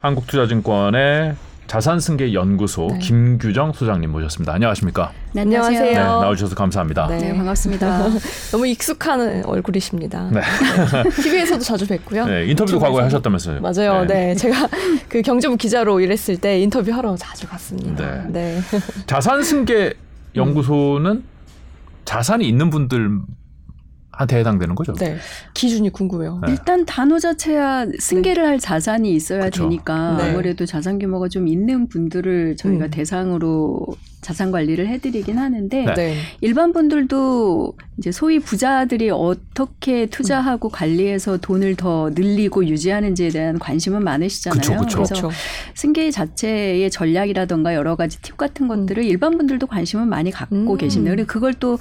한국투자증권의 자산승계 연구소 네. 김규정 소장님 모셨습니다. 안녕하십니까? 네, 안녕하세요. 네, 나와주셔서 감사합니다. 네, 네 반갑습니다. 너무 익숙한 얼굴이십니다. 네. TV에서도 자주 뵙고요. 네, 인터뷰도 과거에 하셨다면서요? 맞아요. 네. 네. 제가 그 경제부 기자로 일했을 때 인터뷰하러 자주 갔습니다. 네. 네. 자산승계 연구소는 자산이 있는 분들 한테 해당되는 거죠. 네. 기준이 궁금해요. 네. 일단 단어 자체야 승계를 네. 할 자산이 있어야 그쵸. 되니까 네. 아무래도 자산 규모가 좀 있는 분들을 저희가 음. 대상으로 자산 관리를 해드리긴 하는데 네. 네. 일반 분들도 이제 소위 부자들이 어떻게 투자하고 음. 관리해서 돈을 더 늘리고 유지하는지에 대한 관심은 많으시잖아요. 그쵸, 그쵸. 그래서 그쵸. 승계 자체의 전략이라던가 여러 가지 팁 같은 것들을 일반 분들도 관심은 많이 갖고 음. 계신데 그리고 그걸 또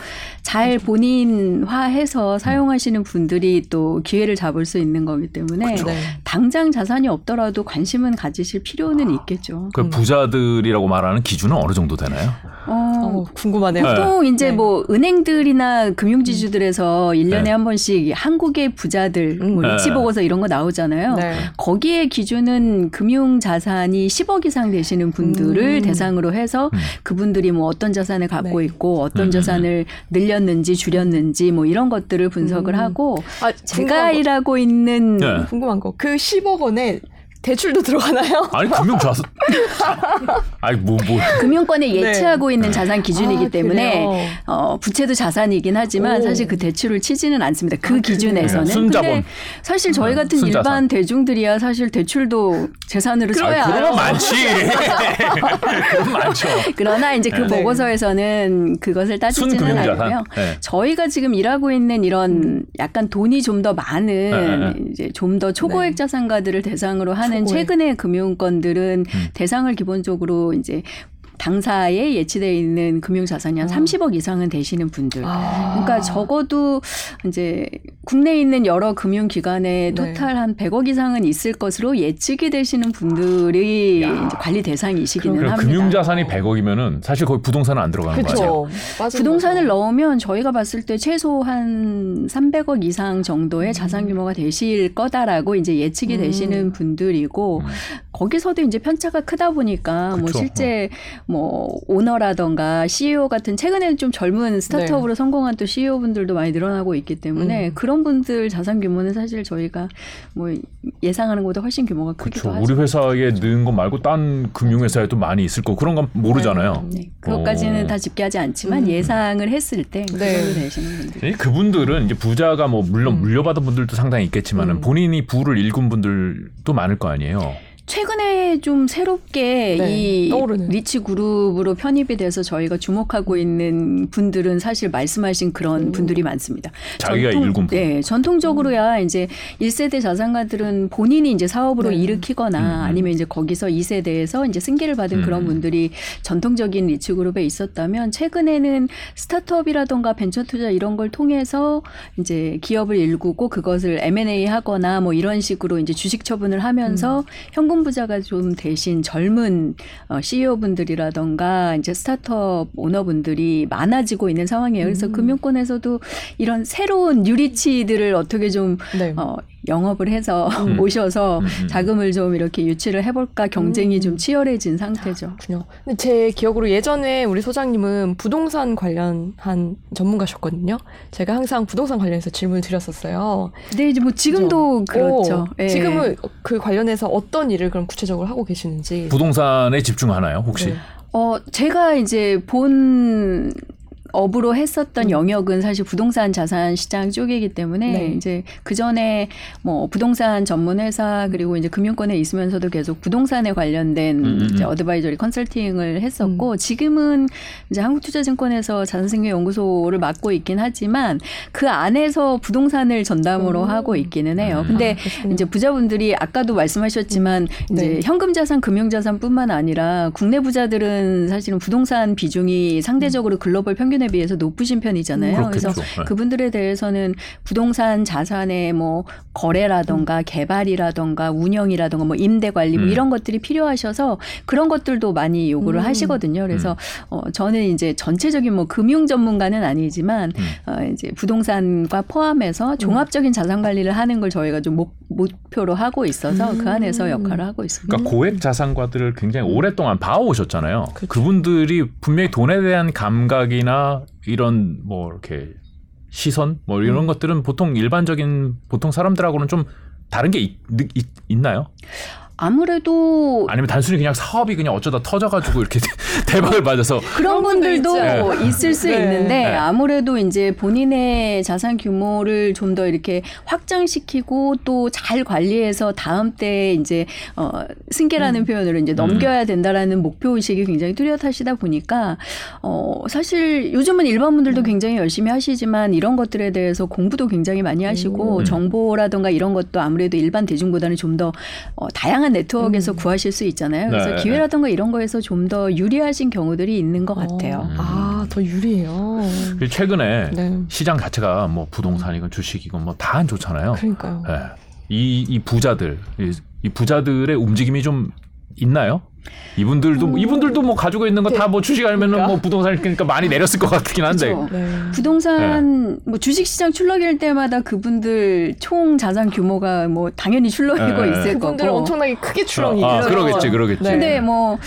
잘 본인화해서 사용하시는 분들이 또 기회를 잡을 수 있는 거기 때문에 네. 당장 자산이 없더라도 관심은 가지실 필요는 있겠죠. 그 부자들이라고 말하는 기준은 어느 정도 되나요? 어, 어, 궁금하네요. 보통 네. 이제 네. 뭐 은행들이나 금융지주들에서 음. 1년에 네. 한 번씩 한국의 부자들 음. 뭐 리치 보고서 이런 거 나오잖아요. 네. 거기에 기준은 금융 자산이 10억 이상 되시는 분들을 음. 대상으로 해서 음. 그분들이 뭐 어떤 자산을 갖고 네. 있고 어떤 음. 자산을 늘렸는지 줄였는지 뭐 이런 것들을 분석을 하고 아, 제가 일하고 있는 네. 궁금한 거 그 10억 원에 대출도 들어가나요? 아니 금융 자산 아니 뭐 뭐. 금융권에 네. 예치하고 네. 있는 자산 기준이기 아, 때문에 어, 부채도 자산이긴 하지만 오. 사실 그 대출을 치지는 않습니다. 그 아, 기준에서는. 순자본. 근데 사실 저희 같은 순자산. 일반 대중들이야 사실 대출도 재산으로 써야. 아, 그런 많지. 그건 많죠. 그러나 이제 그 네. 보고서에서는 그것을 따지지는 않고요. 네. 저희가 지금 일하고 있는 이런 음. 약간 돈이 좀 더 많은 네. 이제 좀 더 초고액 네. 자산가들을 대상으로 하는 하는 최근의 금융권들은 음. 대상을 기본적으로 이제 당사에 예치되어 있는 금융자산이 한 어. 30억 이상은 되시는 분들. 아. 그러니까 적어도 이제 국내에 있는 여러 금융기관에 네. 토탈 한 100억 이상은 있을 것으로 예측이 되시는 분들이 관리 대상이시기는 합니다. 금융자산이 100억이면은 사실 거의 부동산은 안 들어가는 거죠. 부동산을 넣으면 저희가 봤을 때 최소 한 300억 이상 정도의 음. 자산 규모가 되실 거다라고 이제 예측이 음. 되시는 분들이고 음. 거기서도 이제 편차가 크다 보니까 그쵸. 뭐 실제 뭐 오너라던가 CEO 같은 최근에는 좀 젊은 스타트업으로 네. 성공한 또 CEO 분들도 많이 늘어나고 있기 때문에 음. 그런 분들 자산 규모는 사실 저희가 뭐 예상하는 것보다 훨씬 규모가 크기도 하죠. 우리 회사에 넣은 것 말고 딴 금융회사에도 많이 있을 거 그런 건 모르잖아요. 네. 네. 그것까지는 오. 다 집계하지 않지만 음. 예상을 했을 때그 네. 되시는 분들. 그분들은 이제 부자가 뭐 물론 음. 물려받은 분들도 상당히 있겠지만은 음. 본인이 부를 일군 분들도 많을 거 아니에요. 최근에 좀 새롭게 네, 이 떠오르는. 리치 그룹으로 편입이 돼서 저희가 주목하고 있는 분들은 사실 말씀하신 그런 음. 분들이 많습니다. 자기가 전통, 일군 네, 전통적으로야 음. 이제 1세대 자산가들은 본인이 이제 사업으로 네. 일으키거나 음. 아니면 이제 거기서 2세대에서 이제 승계를 받은 음. 그런 분들이 전통적인 리치 그룹에 있었다면 최근에는 스타트업이라던가 벤처 투자 이런 걸 통해서 이제 기업을 일구고 그것을 M&A 하거나 뭐 이런 식으로 이제 주식 처분을 하면서 음. 현금 신부자가 좀 대신 젊은 어, CEO분들이라던가 이제 스타트업 오너분들이 많아지고 있는 상황이에요. 그래서 음. 금융권에서도 이런 새로운 유리치들을 어떻게 좀 네. 어, 영업을 해서 음. 모셔서 음, 음. 자금을 좀 이렇게 유치를 해볼까 경쟁이 음. 좀 치열해진 상태죠. 그렇군요. 근데 제 기억으로 예전에 우리 소장님은 부동산 관련한 전문가셨거든요. 제가 항상 부동산 관련해서 질문을 드렸었어요. 네, 이제 뭐 지금도 그죠 그렇죠. 오, 네. 지금은 그 관련해서 어떤 일을 그럼 구체적으로 하고 계시는지. 부동산에 집중하나요, 혹시? 네. 어, 제가 이제 본 업으로 했었던 음. 영역은 사실 부동산 자산 시장 쪽이기 때문에 네. 이제 그 전에 뭐 부동산 전문 회사 그리고 이제 금융권에 있으면서도 계속 부동산에 관련된 음. 음, 음. 이제 어드바이저리 컨설팅을 했었고 음. 지금은 이제 한국투자증권에서 자산생계 연구소를 맡고 있긴 하지만 그 안에서 부동산을 전담으로 음. 하고 있기는 해요. 근데 아, 이제 부자분들이 아까도 말씀하셨지만 이제 네. 현금 자산, 금융 자산뿐만 아니라 국내 부자들은 사실은 부동산 비중이 상대적으로 글로벌 평균에 평균에 비해서 높으신 편이잖아요. 그렇겠죠. 그래서 네. 그분들에 대해서는 부동산 자산의 뭐 거래라던가 개발이라던가 운영이라던가 뭐 임대 관리 뭐 음. 이런 것들이 필요하셔서 그런 것들도 많이 요구를 음. 하시거든요. 그래서 어 저는 이제 전체적인 뭐 금융 전문가는 아니지만 음. 어 이제 부동산과 포함해서 종합적인 자산 관리를 하는 걸 저희가 좀 목, 목표로 하고 있어서 음. 그 안에서 역할을 하고 있습니다. 그러니까 고액 자산가들을 굉장히 오랫동안 봐오셨잖아요. 음. 그렇죠. 그분들이 분명히 돈에 대한 감각이나 이런 뭐 이렇게 시선 뭐 이런 음. 것들은 보통 일반적인 보통 사람들하고는 좀 다른 게 있, 나요 아무래도 아니면 단순히 그냥 사업이 그냥 어쩌다 터져가지고 이렇게 대박을 맞아서 그런 그런 분들 분들도 있죠. 있을 수 네. 있는데 네. 아무래도 이제 본인의 자산 규모를 좀 더 이렇게 확장시키고 또 잘 관리해서 다음 때 이제 어 승계라는 음. 표현으로 이제 넘겨야 된다라는 목표 의식이 굉장히 뚜렷하시다 보니까 어 사실 요즘은 일반 분들도 굉장히 열심히 하시지만 이런 것들에 대해서 공부도 굉장히 많이 하시고 음. 정보라든가 이런 것도 아무래도 일반 대중보다는 좀 더 어, 다양한 네트워크에서 음. 구하실 수 있잖아요. 그래서 네. 기회라든가 이런 거에서 좀 더 유리하신 경우들이 있는 것 같아요. 음. 아, 더 유리해요. 최근에 네. 시장 자체가 뭐 부동산이건 주식이건 뭐 다 안 좋잖아요. 그러니까요. 예. 이, 이 부자들, 이, 이 부자들의 움직임이 좀 있나요? 이분들도 음. 이분들도 뭐 가지고 있는 거 다뭐 주식 알면은 그러니까. 뭐 부동산 그러니까 많이 내렸을 것 같긴 한데. 네. 부동산 뭐 주식 시장 출렁일 때마다 그분들 총 자산 규모가 뭐 당연히 출렁이고 네. 있을 그분들 거고. 엄청나게 크게 출렁이. 아, 그렇죠. 그러겠지, 그러겠지. 네. 근데 뭐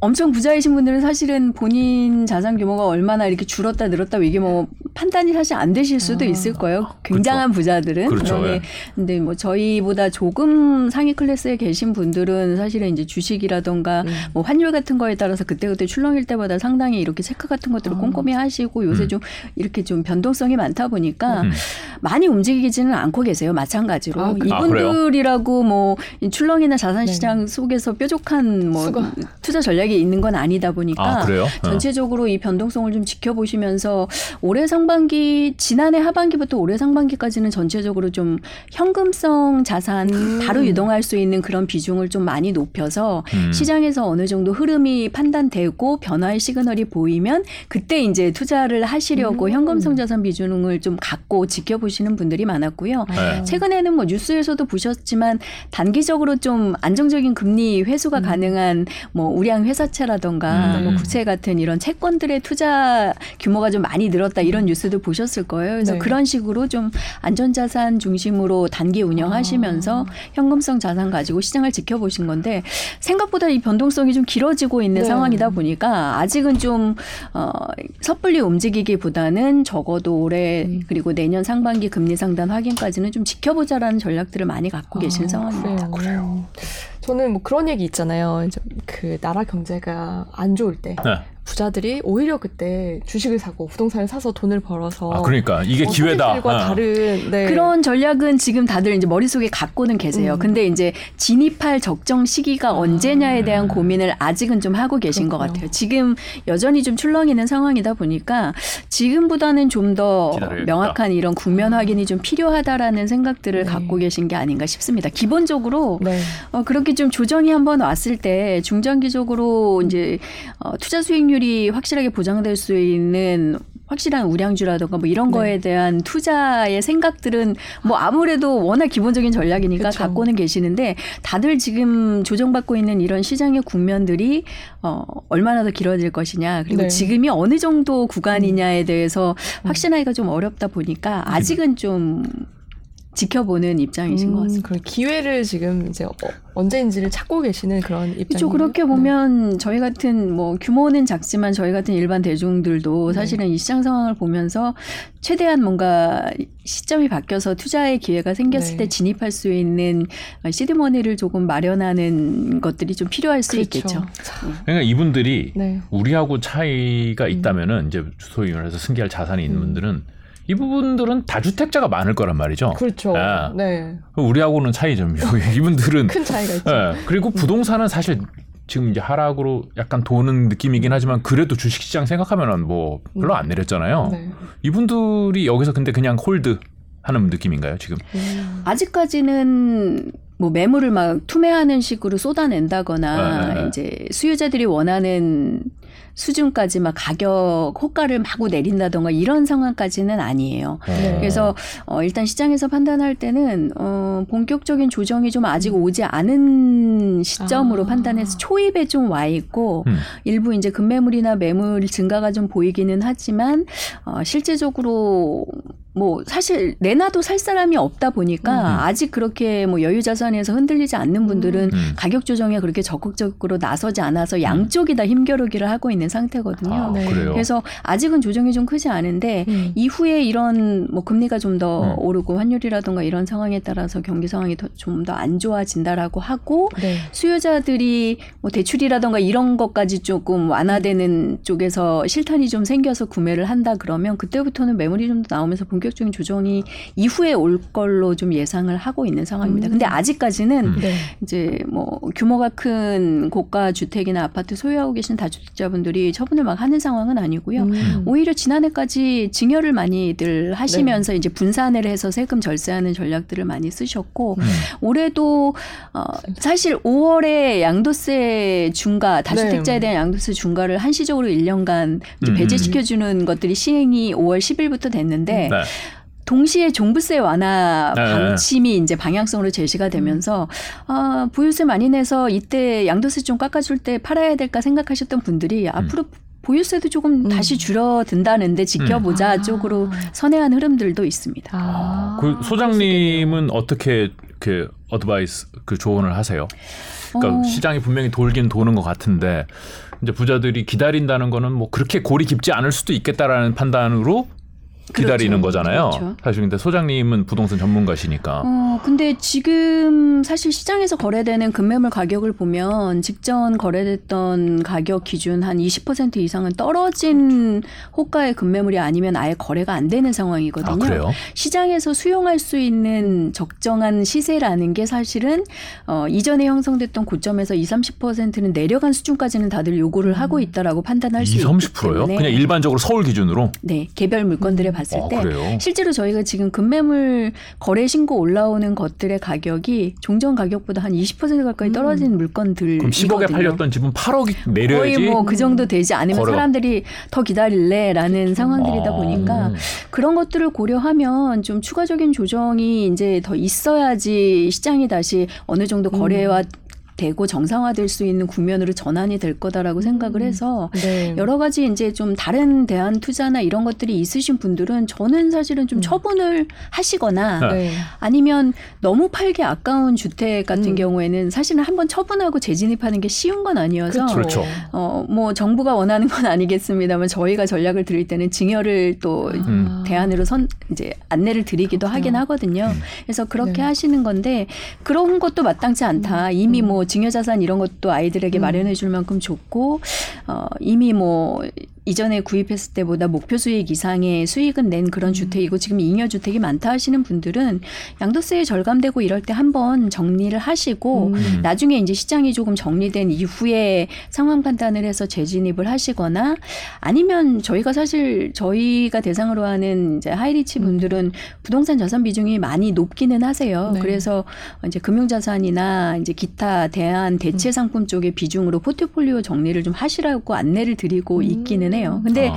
엄청 부자이신 분들은 사실은 본인 자산 규모가 얼마나 이렇게 줄었다 늘었다 이게 뭐 판단이 사실 안 되실 수도 아, 있을 거예요. 굉장한 부자들은. 그렇죠. 그러니 예. 근데 뭐 저희보다 조금 상위 클래스에 계신 분들은 사실은 이제 주식이라던가 음. 뭐 환율 같은 거에 따라서 그때그때 출렁일 때마다 상당히 이렇게 체크 같은 것들을 아. 꼼꼼히 하시고 요새 음. 좀 이렇게 좀 변동성이 많다 보니까 음. 많이 움직이지는 않고 계세요. 마찬가지로 아, 그- 아? 이분들이라고 뭐이 출렁이나 자산시장 속에서 뾰족한 뭐 수가. 투자 전략이 있는 건 아니다 보니까 아? 어. 전체적으로 이 변동성을 좀 지켜보시면서 올해 상반기 지난해 하반기부터 올해 상반기까지는 전체적으로 좀 현금성 자산 음. 바로 유동할 수 있는 그런 비중을 좀 많이 높여서 음. 시장에서 어느 정도 흐름이 판단되고 변화의 시그널이 보이면 그때 이제 투자를 하시려고 음. 현금성 자산 비중을 좀 갖고 지켜보 시는 분들이 많았고요. 네. 최근에는 뭐 뉴스에서도 보셨지만 단기적으로 좀 안정적인 금리 회수가 음. 가능한 뭐 우량 회사채라던가 음. 뭐 국채 같은 이런 채권들의 투자 규모가 좀 많이 늘었다 이런 뉴스도 보셨을 거예요. 그래서 네. 그런 식으로 좀 안전자산 중심으로 단기 운영하시면서 아. 현금성 자산 가지고 시장을 지켜보신 건데 생각보다 이 변동성이 좀 길어지고 있는 네. 상황이다 보니까 아직은 좀 어, 섣불리 움직이기보다는 적어도 올해 음. 그리고 내년 상반기 금리 상단 확인까지는 좀 지켜보자라는 전략들을 많이 갖고 계신 아, 상황입니다. 그래요. 저는 뭐 그런 얘기 있잖아요. 이제 그 나라 경제가 안 좋을 때 네. 부자들이 오히려 그때 주식을 사고 부동산을 사서 돈을 벌어서 아, 그러니까 이게 어, 기회다. 서민들과 어. 다른 네. 그런 전략은 지금 다들 이제 머릿속에 갖고는 계세요. 음. 근데 이제 진입할 적정 시기가 언제냐에 대한 음. 고민을 아직은 좀 하고 계신 것 그렇군요. 같아요. 지금 여전히 좀 출렁이는 상황이다 보니까 지금보다는 좀 더. 명확한 이런 국면 확인이 좀 필요하다라는 생각들을 네. 갖고 계신 게 아닌가 싶습니다. 기본적으로 네. 어, 그렇게 좀 조정이 한번 왔을 때 중장기적으로 이제 어, 투자 수익률 이 확실하게 보장될 수 있는 확실한 우량주라든가 뭐 이런 네. 거에 대한 투자의 생각들은 뭐 아무래도 워낙 기본적인 전략이니까 그쵸. 갖고는 계시는데 다들 지금 조정받고 있는 이런 시장의 국면들이 어, 얼마나 더 길어질 것이냐 그리고 네. 지금이 어느 정도 구간이냐에 대해서 확신하기가 좀 어렵다 보니까 아직은 좀 지켜보는 입장이신 것 같습니다. 음, 그 기회를 지금 이제 어, 언제인지를 찾고 계시는 그런. 그렇죠. 그렇게 보면 저희 같은 뭐 규모는 작지만 저희 같은 일반 대중들도 네. 사실은 이 시장 상황을 보면서 최대한 뭔가 시점이 바뀌어서 투자의 기회가 생겼을 네. 때 진입할 수 있는 시드머니를 조금 마련하는 것들이 좀 필요할 수 그렇죠. 있겠죠. 그러니까 이분들이 네. 우리하고 차이가 음. 있다면은 이제 소위 말해서 승계할 자산이 있는 음. 분들은 이 부분들은 다주택자가 많을 거란 말이죠. 그렇죠. 아. 네. 우리하고는 차이점이 이분들은 큰 차이가 있죠. 예. 그리고 부동산은 사실 지금 이제 하락으로 약간 도는 느낌이긴 하지만 그래도 주식시장 생각하면은 뭐 별로 안 내렸잖아요. 네. 이분들이 여기서 근데 그냥 hold 하는 느낌인가요 지금? 음. 아직까지는 뭐 매물을 막 투매하는 식으로 쏟아낸다거나 네, 네, 네. 이제 수요자들이 원하는 수준까지 막 가격 호가를 마구 내린다던가 이런 상황까지는 아니에요. 네. 그래서 어, 일단 시장에서 판단할 때는 어, 본격적인 조정이 좀 아직 오지 않은 시점으로 아. 판단해서 초입에 좀 와 있고 음. 일부 이제 급매물이나 매물 증가가 좀 보이기는 하지만 어, 실제적으로 뭐 사실 내놔도 살 사람이 없다 보니까 음. 아직 그렇게 뭐 여유 자산에서 흔들리지 않는 분들은 음. 가격 조정에 그렇게 적극적으로 나서지 않아서 양쪽이 다 힘겨루기를 하고 있는 상태거든요. 아, 네. 그래요. 그래서 아직은 조정이 좀 크지 않은데 음. 이후에 이런 뭐 금리가 좀더 음. 오르고 환율이라던가 이런 상황에 따라서 경기 상황이 좀 더 안 좋아진다라고 하고 네. 수요자들이 뭐 대출이라던가 이런 것까지 조금 완화되는 쪽에서 실탄이 좀 생겨서 구매를 한다 그러면 그때부터는 매물이 좀 더 나오면서 본격적인 조정이 이후에 올 걸로 좀 예상을 하고 있는 상황입니다. 음. 근데 아직까지는 음. 네. 이제 뭐 규모가 큰 고가 주택이나 아파트 소유하고 계신 다주택자분들이 처분을 막 하는 상황은 아니고요. 음. 오히려 지난해까지 증여를 많이들 하시면서 네. 이제 분산을 해서 세금 절세하는 전략들을 많이 쓰셨고 음. 올해도 어 사실 5월에 양도세 중과 다주택자에 네. 대한 양도세 중과를 한시적으로 1년간 이제 음. 배제시켜 주는 것들이 시행이 5월 10일부터 됐는데 네. 동시에 종부세 완화 네. 방침이 이제 방향성으로 제시가 되면서 아, 보유세 많이 내서 이때 양도세 좀 깎아줄 때 팔아야 될까 생각하셨던 분들이 앞으로 보유세도 조금 음. 다시 줄어든다는데 지켜보자 아. 쪽으로 선회한 흐름들도 있습니다. 아. 그 소장님은 어떻게 그 어드바이스 그 조언을 하세요? 그러니까 어. 시장이 분명히 돌긴 도는 것 같은데 이제 부자들이 기다린다는 거는 뭐 그렇게 골이 깊지 않을 수도 있겠다라는 판단으로 기다리는 그렇죠. 거잖아요. 그렇죠. 사실 근데 소장님은 부동산 전문가시니까. 어, 근데 지금 사실 시장에서 거래되는 금매물 가격을 보면 직전 거래됐던 가격 기준 한 20% 이상은 떨어진 호가의 금매물이 아니면 아예 거래가 안 되는 상황이거든요. 아? 시장에서 수용할 수 있는 적정한 시세라는 게 사실은 어, 이전에 형성됐던 고점에서 20, 30%는 내려간 수준까지는 다들 요구를 하고 있다라고 판단할 수 2, 있기 30%요? 때문에 그냥 일반적으로 서울 기준으로? 네 개별 물건들에 봤을 아, 때 그래요? 실제로 저희가 지금 금매물 거래 신고 올라오는 것들의 가격이 종전 가격보다 한 20% 가까이 떨어진 물건들 그럼 10억에 팔렸던 집은 8억이 내려야지. 거의 뭐 그 정도 되지 않으면 거래가- 사람들이 더 기다릴래라는 상황들이다 아. 보니까 그런 것들을 고려하면 좀 추가적인 조정이 이제 더 있어야지 시장이 다시 어느 정도 거래와 되고 정상화될 수 있는 국면으로 전환이 될 거다라고 생각을 해서 네. 여러 가지 이제 좀 다른 대안 투자나 이런 것들이 있으신 분들은 저는 사실은 좀 음. 처분을 하시거나 네. 아니면 너무 팔기 아까운 주택 같은 음. 경우에는 사실은 한번 처분하고 재진입하는 게 쉬운 건 아니어서 그렇죠. 어, 뭐 정부가 원하는 건 아니겠습니다만 저희가 전략을 드릴 때는 증여를 또 음. 대안으로 선 이제 안내를 드리기도 하긴 하거든요. 그래서 그렇게 네. 하시는 건데 그런 것도 마땅치 않다. 이미 뭐 증여 자산 이런 것도 아이들에게 음. 마련해 줄 만큼 좋고 어 이미 뭐 이전에 구입했을 때보다 목표 수익 이상의 수익은 낸 그런 주택이고 지금 잉여 주택이 많다 하시는 분들은 양도세에 절감되고 이럴 때 한번 정리를 하시고 음. 나중에 이제 시장이 조금 정리된 이후에 상황 판단을 해서 재진입을 하시거나 아니면 저희가 사실 저희가 대상으로 하는 이제 하이리치 분들은 부동산 자산 비중이 많이 높기는 하세요. 네. 그래서 이제 금융 자산이나 이제 기타 대안 대체 상품 쪽의 비중으로 포트폴리오 정리를 좀 하시라고 안내를 드리고 음. 있기는 해 요. 근데 아.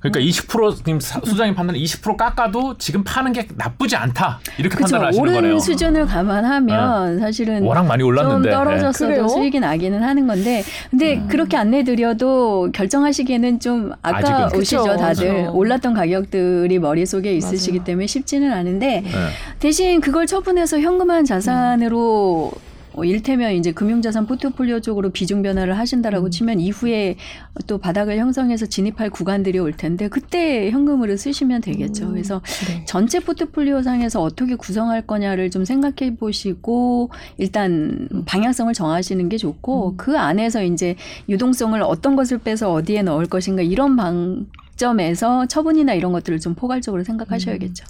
그러니까 20% 지금 사- 소장님 판단은 20% 깎아도 지금 파는 게 나쁘지 않다 이렇게 그죠 판단하시는 오른 거네요. 아. 수준을 감안하면 사실은 워낙 많이 올랐는데. 좀? 떨어졌어도 수익이 나기는 하는 건데 근데 그렇게 안내 드려도 결정하시기에는 좀 아까우시죠 그쵸, 다들 그쵸. 올랐던 가격들이 머릿속에 있으시기 맞아요. 때문에 쉽지는 않은데 네. 대신 그걸 처분해서 현금화한 자산으로 어, 일테면 이제 금융자산 포트폴리오 쪽으로 비중 변화를 하신다라고 음. 치면 이후에 또 바닥을 형성해서 진입할 구간들이 올 텐데 그때 현금으로 쓰시면 되겠죠. 음. 그래서 네. 전체 포트폴리오 상에서 어떻게 구성할 거냐를 좀 생각해 보시고 일단 방향성을 정하시는 게 좋고 음. 그 안에서 이제 유동성을 어떤 것을 빼서 어디에 넣을 것인가 이런 방 점에서 처분이나 이런 것들을 좀 포괄적으로 생각하셔야겠죠.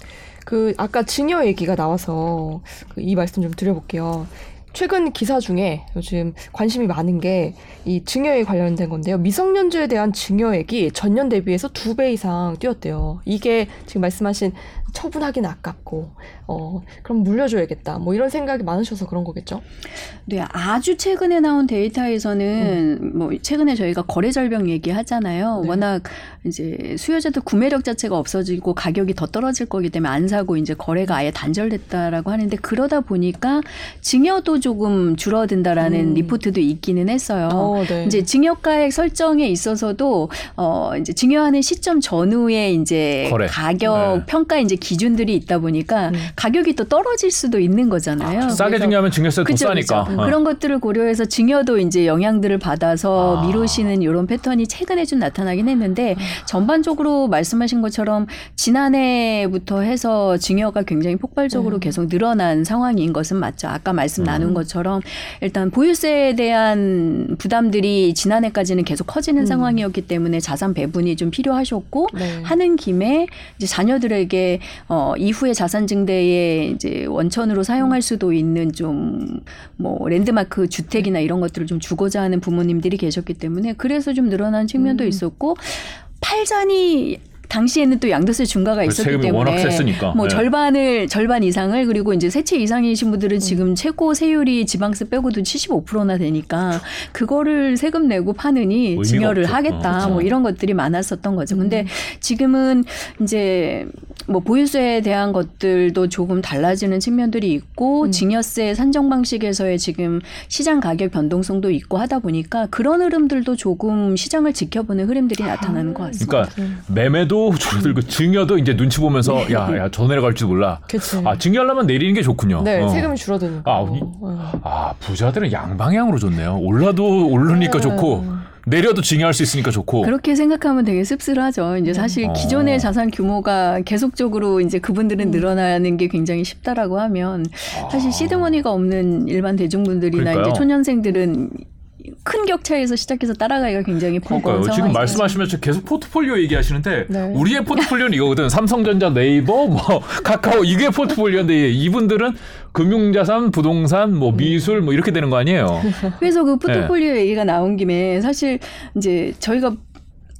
그 아까 증여 얘기가 나와서 그 이 말씀 좀 드려볼게요. 최근 기사 중에 요즘 관심이 많은 게 이 증여에 관련된 건데요. 미성년자에 대한 증여액이 전년 대비해서 두 배 이상 뛰었대요. 이게 지금 말씀하신 처분하기는 아깝고 어 그럼 물려줘야겠다 뭐 이런 생각이 많으셔서 그런 거겠죠. 네, 아주 최근에 나온 데이터에서는 뭐 최근에 저희가 거래 절벽 얘기하잖아요. 네. 워낙 이제 수요자들 구매력 자체가 없어지고 가격이 더 떨어질 거기 때문에 안 사고 이제 거래가 아예 단절됐다라고 하는데 그러다 보니까 증여도 조금 줄어든다라는 음. 리포트도 있기는 했어요. 어, 네. 이제 증여가액 설정에 있어서도 어 이제 증여하는 시점 전후에 이제 거래. 가격 네. 평가 이제 기준들이 있다 보니까 음. 가격이 또 떨어질 수도 있는 거잖아요. 싸게 그래서 증여하면 증여세 더 싸니까. 그쵸. 어. 그런 것들을 고려해서 증여도 이제 영향들을 받아서 아. 미루시는 이런 패턴이 최근에 좀 나타나긴 했는데 전반적으로 말씀하신 것처럼 지난해부터 해서 증여가 굉장히 폭발적으로 음. 계속 늘어난 상황인 것은 맞죠. 아까 말씀 음. 나눈 것처럼 일단 보유세에 대한 부담들이 지난해까지는 계속 커지는 음. 상황이었기 때문에 자산 배분이 좀 필요하셨고 네. 하는 김에 이제 자녀들에게 어 이후에 자산 증대의 이제 원천으로 사용할 수도 있는 좀 뭐 랜드마크 주택이나 이런 것들을 좀 주고자 하는 부모님들이 계셨기 때문에 그래서 좀 늘어난 측면도 음. 있었고 팔자니 당시에는 또 양도세 중과가 그 있었기 세금이 때문에 워낙 셌으니까. 뭐 네. 절반을 절반 이상을 그리고 이제 세채 이상이신 분들은 음. 지금 최고 세율이 지방세 빼고도 75%나 되니까 그거를 세금 내고 파느니 증여를 없죠. 하겠다 어, 뭐 그렇죠. 이런 것들이 많았었던 거죠. 근데 음. 지금은 이제 뭐 보유세에 대한 것들도 조금 달라지는 측면들이 있고 음. 증여세 산정 방식에서의 지금 시장 가격 변동성도 있고 하다 보니까 그런 흐름들도 조금 시장을 지켜보는 흐름들이 나타나는 것 같습니다. 그러니까 매매도 줄어들고 증여도 이제 눈치 보면서 야, 야, 더 내려갈지도 몰라. 그치. 아, 증여하려면 내리는 게 좋군요. 네, 어. 세금이 줄어드니까. 아, 이- 어. 아, 부자들은 양방향으로 좋네요. 올라도 오르니까 네. 좋고 내려도 증여할 수 있으니까 좋고. 그렇게 생각하면 되게 씁쓸하죠. 이제 사실 어. 기존의 자산 규모가 계속적으로 이제 그분들은 음. 늘어나는 게 굉장히 쉽다라고 하면 사실 아. 시드머니가 없는 일반 대중분들이나 그러니까요. 이제 초년생들은 큰 격차에서 시작해서 따라가기가 굉장히 버거운 그러니까요. 지금. 말씀하시면서 계속 포트폴리오 얘기하시는데 네. 우리의 포트폴리오는 이거거든. 삼성전자, 네이버, 뭐 카카오 이게 포트폴리오인데 이분들은 금융자산, 부동산, 뭐 미술 뭐 이렇게 되는 거 아니에요? 그래서 그 네. 포트폴리오 얘기가 나온 김에 사실 이제 저희가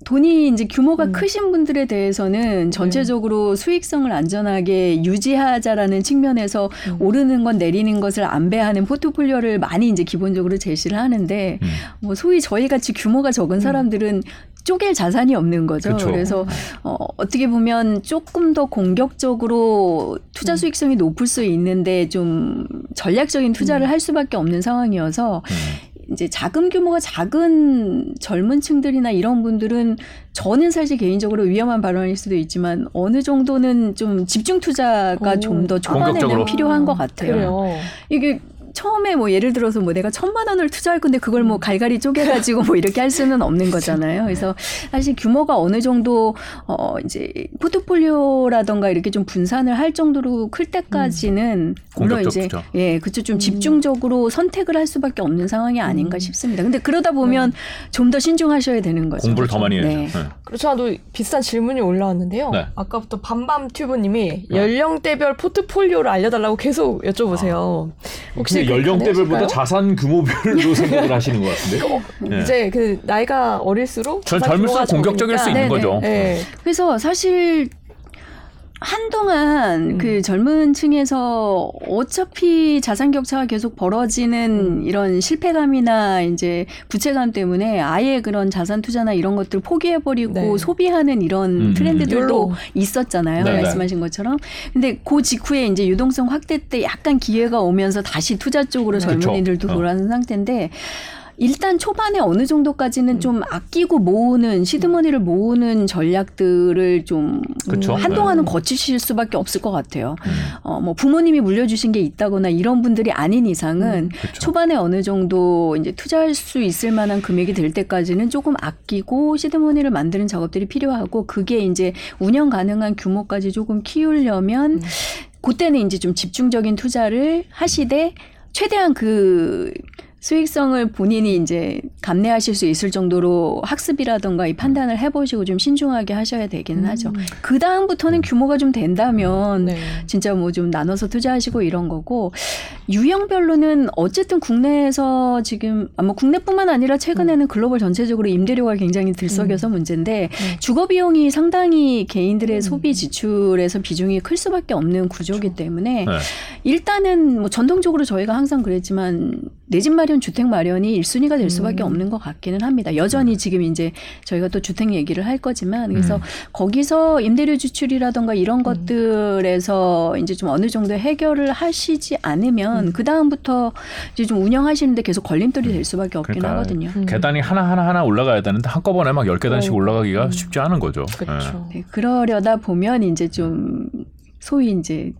돈이 이제 규모가 음. 크신 분들에 대해서는 전체적으로 수익성을 안전하게 유지하자라는 측면에서 음. 오르는 건 내리는 것을 안배하는 포트폴리오를 많이 이제 기본적으로 제시를 하는데 음. 뭐 소위 저희 같이 규모가 적은 사람들은 쪼갤 자산이 없는 거죠. 그쵸. 그래서 어, 어떻게 보면 조금 더 공격적으로 투자 음. 수익성이 높을 수 있는데 좀 전략적인 투자를 음. 할 수밖에 없는 상황이어서 음. 이제 자금 규모가 작은 젊은 층들이나 이런 분들은 저는 사실 개인적으로 위험한 발언일 수도 있지만 어느 정도는 좀 집중 투자가 오. 좀더 초반에는. 필요한 것 같아요. 그래요. 이게 처음에 뭐 예를 들어서 뭐 내가 천만 원을 투자할 건데 그걸 뭐 갈갈이 쪼개가지고 뭐 이렇게 할 수는 없는 거잖아요. 그래서 사실 규모가 어느 정도 어 이제 포트폴리오라던가 이렇게 좀 분산을 할 정도로 클 때까지는 물론 공격적 이제 투자. 예 그쵸 좀 음. 집중적으로 선택을 할 수밖에 없는 상황이 아닌가 음. 싶습니다. 근데 그러다 보면 좀더 신중하셔야 되는 거죠. 공부를 더 많이 해야죠. 네. 네. 그렇지 않아도 비슷한 질문이 올라왔는데요. 네. 아까부터 밤밤 튜브님이 네. 연령대별 포트폴리오를 알려달라고 계속 여쭤보세요. 혹시 근데 그 연령대별보다? 자산 규모별로 생각을 하시는 것 같은데. 네. 이제 그 나이가 어릴수록 전 젊을수록 공격적일 수 있는. 거죠. 네. 그래서 사실 한동안 음. 그 젊은 층에서 어차피 자산 격차가 계속 벌어지는 음. 이런 실패감이나 이제 부채감 때문에 아예 그런 자산 투자나 이런 것들 포기해버리고 네. 소비하는 이런 음. 트렌드들도 욜로. 있었잖아요. 네네. 말씀하신 것처럼. 근데 그 직후에 이제 유동성 확대 때 약간 기회가 오면서 다시 투자 쪽으로 네. 젊은이들도 그쵸. 어. 돌아가는 상태인데 일단 초반에 어느 정도까지는 음. 좀 아끼고 모으는 시드머니를 모으는 전략들을 좀 그쵸. 음, 한동안은 거치실 수밖에 없을 것 같아요. 음. 어, 뭐 부모님이 물려주신 게 있다거나 이런 분들이 아닌 이상은 그쵸. 초반에 어느 정도 이제 투자할 수 있을 만한 금액이 될 때까지는 조금 아끼고 시드머니를 만드는 작업들이 필요하고 그게 이제 운영 가능한 규모까지 조금 키우려면 음. 그때는 이제 좀 집중적인 투자를 하시되 최대한 그 수익성을 본인이 이제 감내하실 수 있을 정도로 학습이라던가 이 판단을 해보시고 좀 신중하게 하셔야 되기는 음. 하죠. 그 다음부터는 규모가 좀 된다면 네. 진짜 뭐 좀 나눠서 투자하시고 이런 거고 유형별로는 어쨌든 국내에서 지금 아, 뭐 국내뿐만 아니라 최근에는 글로벌 전체적으로 임대료가 굉장히 들썩여서 문제인데 네. 주거 비용이 상당히 개인들의 음. 소비 지출에서 비중이 클 수밖에 없는 구조이기 때문에 네. 일단은 뭐 전통적으로 저희가 항상 그랬지만 내 집 마련, 주택 마련이 1순위가 될 수밖에 음. 없는 것 같기는 합니다. 여전히 지금 이제 저희가 또 주택 얘기를 할 거지만 그래서 음. 거기서 임대료 지출이라던가 이런 음. 것들에서 이제 좀 어느 정도 해결을 하시지 않으면 음. 그 다음부터 이제 좀 운영하시는데 계속 걸림돌이 될 수밖에 없긴 그러니까 하거든요. 음. 계단이 하나 하나 하나 올라가야 되는데 한꺼번에 막 열 계단씩 어. 올라가기가 음. 쉽지 않은 거죠. 그렇죠. 네, 그러려다 보면 이제 좀 소위 이제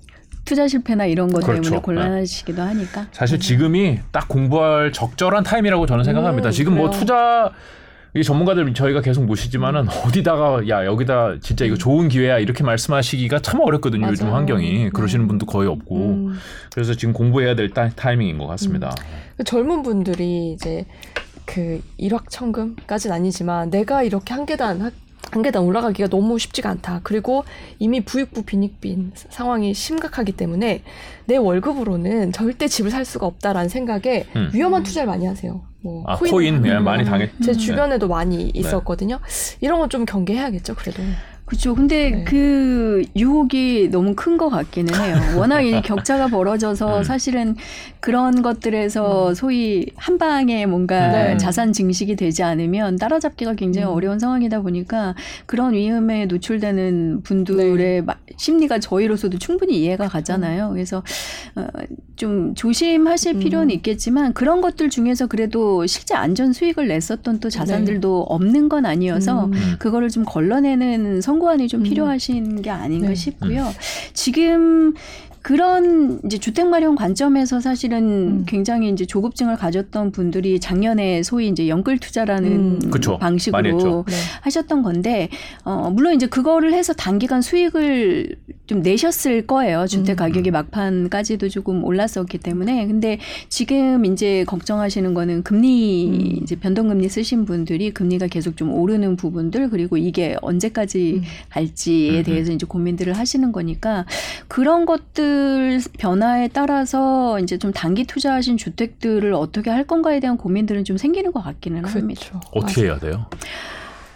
투자 실패나 이런 것 그렇죠. 때문에 곤란하시기도 하니까. 사실 지금이 딱 공부할 적절한 타임이라고 저는 생각합니다. 음, 지금 뭐 그래요. 투자 이 전문가들 저희가 계속 모시지만은 어디다가 야 여기다 진짜 이거 좋은 기회야 이렇게 말씀하시기가 참 어렵거든요. 요즘 맞아요. 환경이 네. 그러시는 분도 거의 없고 음. 그래서 지금 공부해야 될 타, 타이밍인 것 같습니다. 그 젊은 분들이 이제 그 일확천금까지는 아니지만 내가 이렇게 한 계단 한- 한 계단 올라가기가 너무 쉽지가 않다. 그리고 이미 부익부 빈익빈 상황이 심각하기 때문에 내 월급으로는 절대 집을 살 수가 없다라는 생각에 음. 위험한 투자를 많이 하세요. 뭐 아 코인 코인 예, 음. 많이 당했. 제 음. 주변에도 많이 있었거든요. 이런 건 좀 경계해야겠죠, 그래도. 그렇죠. 근데 네. 그 유혹이 너무 큰 것 같기는 해요. 워낙 이 격차가 벌어져서 음. 사실은 그런 것들에서 소위 한 방에 뭔가 네. 자산 증식이 되지 않으면 따라잡기가 굉장히 음. 어려운 상황이다 보니까 그런 위험에 노출되는 분들의 네. 마- 심리가 저희로서도 충분히 이해가 가잖아요. 그래서 어, 좀 조심하실 음. 필요는 있겠지만 그런 것들 중에서 그래도 실제 안전 수익을 냈었던 또 자산들도 없는 건 아니어서 음. 음. 그거를 좀 걸러내는 선고안이 좀 음. 필요하신 게 아닌가 네. 싶고요. 지금 그런 이제 주택 마련 관점에서 사실은 음. 굉장히 이제 조급증을 가졌던 분들이 작년에 소위 이제 연끌 투자라는 음. 그쵸. 방식으로. 네. 하셨던 건데 어 물론 이제 그거를 해서 단기간 수익을 좀 내셨을 거예요. 주택 음. 가격이 막판까지도 조금 올랐었기 때문에 근데 지금 이제 걱정하시는 거는 금리 음. 이제 변동금리 쓰신 분들이 금리가 계속 좀 오르는 부분들 그리고 이게 언제까지 음. 갈지에 음. 대해서 이제 고민들을 하시는 거니까 그런 것들 변화에 따라서 이제 좀 단기 투자하신 주택들을 어떻게 할 건가에 대한 고민들은 좀 생기는 것 같기는 합니다. 그렇죠. 어떻게 해야 돼요?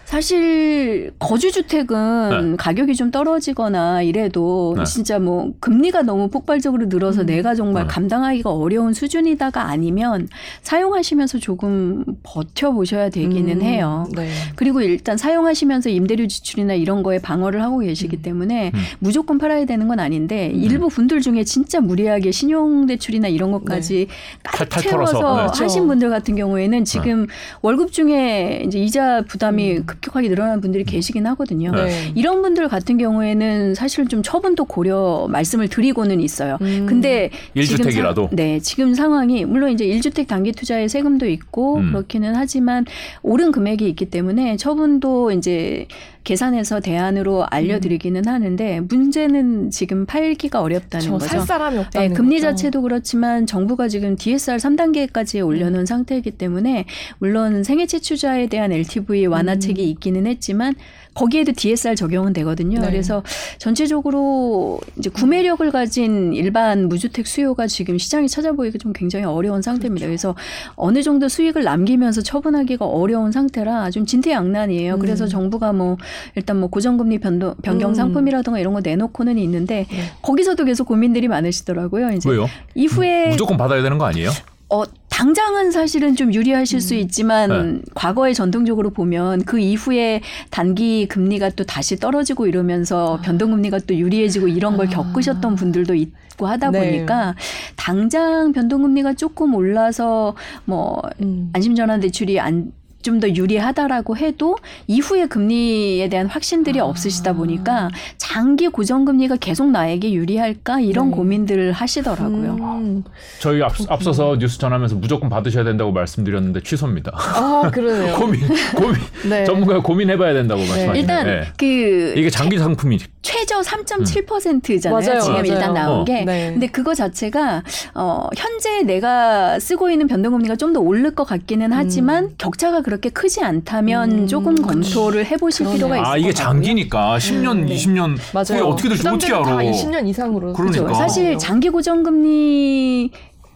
사실 거주 주택은 가격이 좀 떨어지거나 이래도 네. 진짜 뭐 금리가 너무 폭발적으로 늘어서 음. 내가 정말 네. 감당하기가 어려운 수준이다가 아니면 사용하시면서 조금 버텨 보셔야 되기는 음. 해요. 네. 그리고 일단 사용하시면서 임대료 지출이나 이런 거에 방어를 하고 계시기 음. 때문에 음. 무조건 팔아야 되는 건 아닌데 일부 분들 중에 진짜 무리하게 신용대출이나 이런 것까지 꽉 탈탈 채워서 털어서, 네. 하신 그렇죠. 분들 같은 경우에는 지금 월급 중에 이제 이자 부담이 음. 급격하게 늘어나는 분들이 계시긴 하거든요. 네. 이런 분들 같은 경우에는 사실 좀 처분도 고려 말씀을 드리고는 있어요. 음. 근데 지금 1주택이라도? 상- 네, 지금 상황이 물론 이제 1주택 단기 투자에 세금도 있고 음. 그렇기는 하지만 오른 금액이 있기 때문에 처분도 이제 계산해서 대안으로 알려드리기는 하는데 문제는 지금 팔기가 어렵다는 저 거죠. 살 사람이 네, 없다는 금리 거죠. 자체도 그렇지만 정부가 지금 DSR 3단계까지 올려놓은 상태이기 때문에 물론 생애 채취자에 대한 LTV 완화책이 음. 있기는 했지만 거기에도 DSR 적용은 되거든요. 네. 그래서 전체적으로 이제 구매력을 가진 일반 무주택 수요가 지금 시장에 찾아보기가 좀 굉장히 어려운 상태입니다. 그래서 어느 정도 수익을 남기면서 처분하기가 어려운 상태라 좀 진퇴양난이에요. 음. 그래서 정부가 뭐 일단 뭐 고정금리 변동, 변경 음. 상품이라든가 이런 거 내놓고는 있는데 네. 거기서도 계속 고민들이 많으시더라고요. 이제 왜요? 이후에 무조건 받아야 되는 거 아니에요? 어 당장은 사실은 좀 유리하실 수 음. 있지만 네. 과거에 전통적으로 보면 그 이후에 단기 금리가 또 다시 떨어지고 이러면서 변동 금리가 또 유리해지고 이런 걸 아. 겪으셨던 분들도 있고 하다 네. 보니까 당장 변동 금리가 조금 올라서 뭐 음. 안심 전환 대출이 안 좀 더 유리하다라고 해도 이후에 금리에 대한 확신들이 아. 없으시다 보니까 장기 고정금리가 계속 나에게 유리할까 이런 네. 고민들을 하시더라고요. 음. 저희 앞, 앞서서 뉴스 전하면서 무조건 받으셔야 된다고 말씀드렸는데 취소입니다. 아, 그러네요. 고민, 고민, 네. 전문가 고민해봐야 된다고 말씀하시네요. 일단 네. 그 이게 장기 상품이 최저 3.7%잖아요. 맞아요, 지금 맞아요. 일단 나온 어. 게. 네. 근데 그거 자체가 어 현재 내가 쓰고 있는 변동금리가 좀 더 오를 것 같기는 하지만 격차가 그렇게 크지 않다면 음, 조금 검토를 해 보실 그러네요. 필요가 있을 아것 이게. 장기니까 10년, 네. 20년 맞아요. 그게 어떻게 될지 어떻게 알아? 다 20년 이상으로 그러니까. 그렇죠. 사실 장기 고정 금리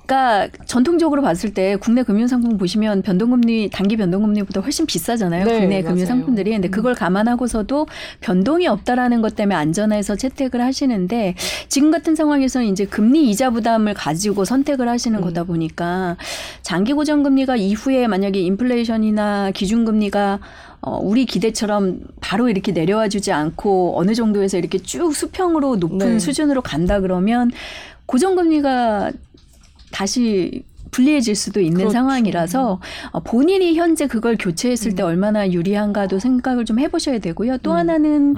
가 전통적으로 봤을 때 국내 금융상품 보시면 변동금리 단기 변동금리보다 훨씬 비싸잖아요. 네, 국내. 금융상품들이. 근데 음. 그걸 감안하고서도 변동이 없다라는 것 때문에 안전해서 채택을 하시는데 지금 같은 상황에서는 이제 금리 이자 부담을 가지고 선택을 하시는 음. 거다 보니까 장기 고정 금리가 이후에 만약에 인플레이션이나 기준 금리가 어, 우리 기대처럼 바로 이렇게 내려와 주지 않고 어느 정도에서 이렇게 쭉 수평으로 높은 네. 수준으로 간다 그러면 고정금리가 다시 불리해질 수도 있는 그렇죠. 상황이라서 어, 본인이 현재 그걸 교체했을 때 음. 얼마나 유리한가도 생각을 좀 해보셔야 되고요. 또 음. 하나는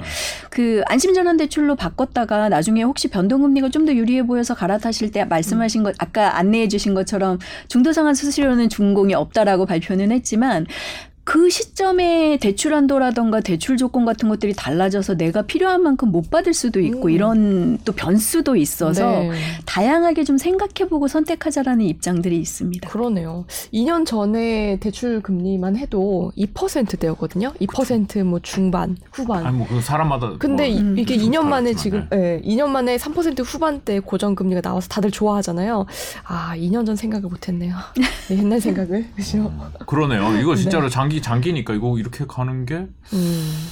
그 안심전환대출로 바꿨다가 나중에 혹시 변동금리가 좀 더 유리해 보여서 갈아타실 때 말씀하신 것 아까 안내해 주신 것처럼 중도상환 수수료는 준공이 없다라고 발표는 했지만 그 시점에 대출 한도라던가 대출 조건 같은 것들이 달라져서 내가 필요한 만큼 못 받을 수도 있고 음. 이런 또 변수도 있어서 네. 다양하게 좀 생각해보고 선택하자라는 입장들이 있습니다. 그러네요. 2년 전에 대출 금리만 해도 2%대였거든요. 2%뭐 중반, 후반. 아니 뭐그 사람마다 근데 뭐 이- 음. 이게 2년 만에 지금 예, 2년 만에 3% 후반대 고정 금리가 나와서 다들 좋아하잖아요. 아, 2년 전 생각을 못 했네요. 네, 옛날 생각을. 그죠? 그러네요. 이거 진짜로 네. 장기 장기니까 이거 이렇게 가는 게 음.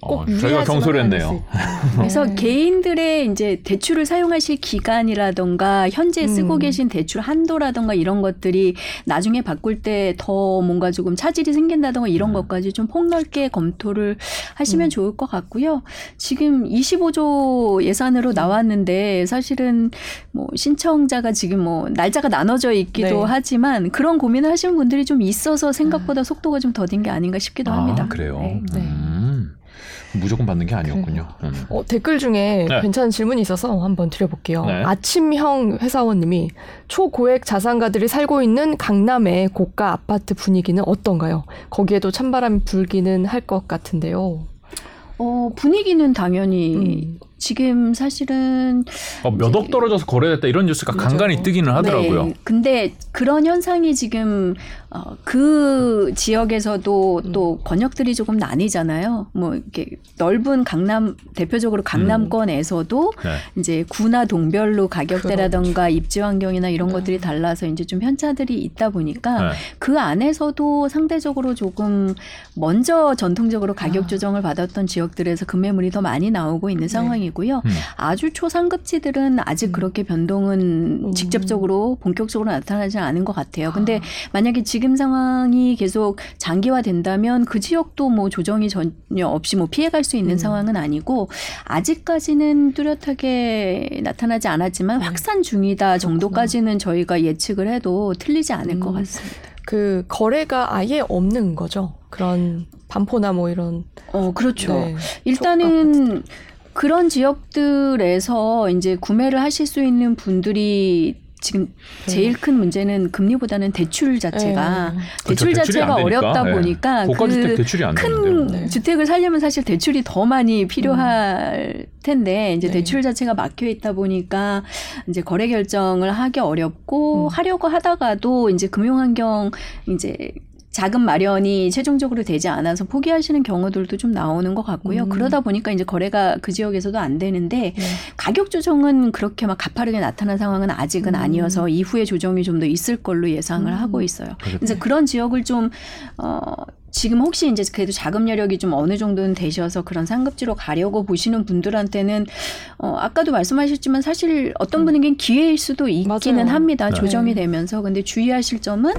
어, 꼭 저희가 유리하지만 경솔했네요. 그래서 네. 개인들의 이제 대출을 사용하실 기간이라던가 현재 쓰고 음. 계신 대출 한도라던가 이런 것들이 나중에 바꿀 때 더 뭔가 조금 차질이 생긴다던가 이런 음. 것까지 좀 폭넓게 검토를 하시면 음. 좋을 것 같고요. 지금 25조 예산으로 나왔는데 사실은 뭐 신청자가 지금 뭐 날짜가 나눠져 있기도 네. 하지만 그런 고민을 하시는 분들이 좀 있어서 생각보다 속도가 좀 더딘 게 아닌가 싶기도 합니다. 아 그래요. 네. 네. 음, 무조건 받는 게 아니었군요. 음. 어, 댓글 중에 네. 괜찮은 질문이 있어서 한번 드려볼게요. 네. 아침형 회사원님이 초고액 자산가들이 살고 있는 강남의 고가 아파트 분위기는 어떤가요? 거기에도 찬바람이 불기는 할 것 같은데요. 어, 분위기는 당연히 음. 지금 사실은 어, 몇억 떨어져서 거래됐다 이런 뉴스가 맞아요. 간간히 뜨기는 하더라고요. 네, 근데 그런 현상이 지금 어, 그 지역에서도 음. 또 권역들이 조금 나뉘잖아요. 뭐 이렇게 넓은 강남 대표적으로 강남권에서도 네. 이제 구나 동별로 가격대라던가 입지 환경이나 이런 네. 것들이 달라서 이제 좀 편차들이 있다 보니까 네. 그 안에서도 상대적으로 조금 먼저 전통적으로 가격 아. 조정을 받았던 지역들에서 급매물이 더 많이 나오고 있는 네. 상황이고요. 음. 아주 초상급지들은 아직 음. 그렇게 변동은 음. 직접적으로 본격적으로 나타나지 않은 것 같아요. 근데 만약에 지금 상황이 계속 장기화된다면 그 지역도 뭐 조정이 전혀 없이 뭐 피해갈 수 있는 음. 상황은 아니고 아직까지는 뚜렷하게 나타나지 않았지만 네. 확산 중이다 정도까지는 저희가 예측을 해도 틀리지 않을 것 음. 같습니다. 그 거래가 아예 없는 거죠. 그런 반포나 뭐 이런. 어, 그렇죠. 네. 일단은 그런 지역들에서 이제 구매를 하실 수 있는 분들이 지금 제일 큰 문제는 금리보다는 대출 자체가 네. 대출 그렇죠. 자체가. 어렵다 네. 보니까 고가 주택 그 대출이 안큰 되는데요. 네. 주택을 살려면 사실 대출이 더 많이 필요할 텐데 이제 네. 대출 자체가 막혀 있다 보니까 이제 거래 결정을 하기 어렵고 음. 하려고 하다가도 이제 금융 환경 이제 자금 마련이 최종적으로 되지 않아서 포기하시는 경우들도 좀 나오는 것 같고요. 음. 그러다 보니까 이제 거래가 그 지역에서도 안 되는데 네. 가격 조정은 그렇게 막 가파르게 나타난 상황은 아직은 음. 아니어서 이후에 조정이 좀 더 있을 걸로 예상을 음. 하고 있어요. 그렇군요. 그래서 그런 지역을 좀 어. 지금 혹시 이제 그래도 자금 여력이 좀 어느 정도는 되셔서 그런 상급지로 가려고 보시는 분들한테는 어 아까도 말씀하셨지만 사실 어떤 음. 분에겐 기회일 수도 있기는 맞아요. 합니다. 네. 조정이 되면서 근데 주의하실 점은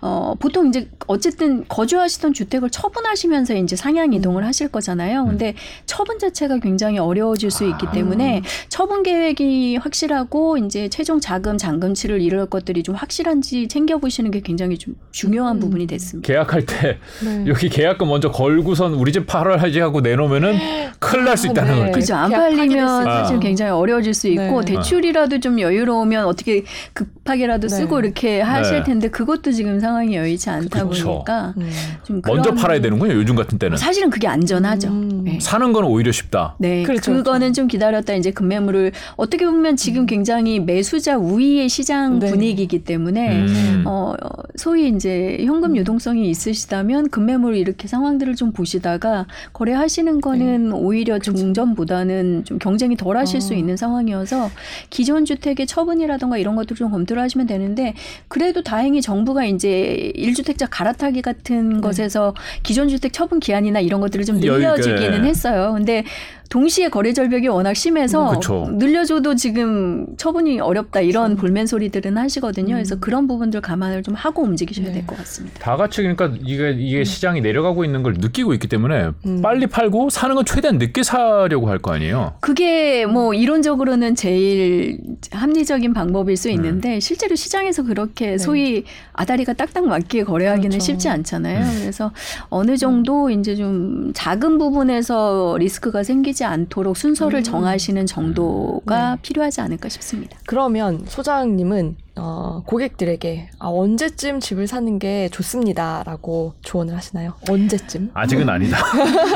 어 보통 이제 어쨌든 거주하시던 주택을 처분하시면서 이제 상향 이동을 하실 거잖아요. 근데 처분 자체가 굉장히 어려워질 수 있기 아. 때문에 처분 계획이 확실하고 이제 최종 자금 잔금치를 이룰 것들이 좀 확실한지 챙겨 보시는 게 굉장히 좀 중요한 음. 부분이 됐습니다. 계약할 때 네. 여기 계약금 먼저 걸고선 우리 집 팔아야지 하고 내놓으면은 큰일 날수 아, 있다는 네. 거죠. 그죠. 안 팔리면 사실 때. 굉장히 어려워질 수 있고 네. 대출이라도 좀 여유로우면 어떻게 그 급하게라도 네. 쓰고 이렇게 하실 네. 텐데 그것도 지금 상황이 여의치 않다 그쵸. 보니까 음. 좀 먼저 팔아야 되는군요. 요즘 같은 때는. 사실은 그게 안전하죠. 음. 네. 사는 건 오히려 쉽다. 네, 그렇죠, 그거는 그렇죠. 좀 기다렸다 이제 급매물을 어떻게 보면 지금 굉장히 매수자 우위의 시장 네. 분위기이기 때문에 음. 어, 어, 소위 이제 현금 유동성이 있으시다면 급매물 이렇게 상황들을 좀 보시다가 거래하시는 거는 오히려 종전보다는 좀 경쟁이 덜 하실 수 어. 있는 상황이어서 기존 주택의 처분이라던가 이런 것들 좀 검토를 하시면 되는데 그래도 다행히 정부가 이제 일주택자 갈아타기 같은 것에서 기존 주택 처분 기한이나 이런 것들을 좀. 늘려주기는 했어요. 근데 동시에 거래 절벽이 워낙 심해서 음, 그쵸. 늘려줘도 지금 처분이 어렵다 이런 볼멘 소리들은 하시거든요. 그래서 음. 그런 부분들 감안을 좀 하고 움직이셔야 네. 될것 같습니다. 다 같이 그러니까 이게 이게 시장이 내려가고 있는 걸 느끼고 있기 때문에 음. 빨리 팔고 사는 건 최대한 늦게 사려고 할 거 아니에요. 그게 음. 뭐 이론적으로는 제일 합리적인 방법일 네. 수 있는데 실제로 시장에서 그렇게 네. 소위 아다리가 딱딱 맞게 거래하기는 그렇죠. 쉽지 않잖아요. 음. 그래서 어느 정도 이제 좀 작은 부분에서 리스크가 생기지 않도록 순서를 음. 정하시는 정도가 네. 필요하지 않을까 싶습니다. 그러면 소장님은 어, 고객들에게 아, 언제쯤 집을 사는 게 좋습니다라고 조언을 하시나요? 언제쯤? 아직은 아니다.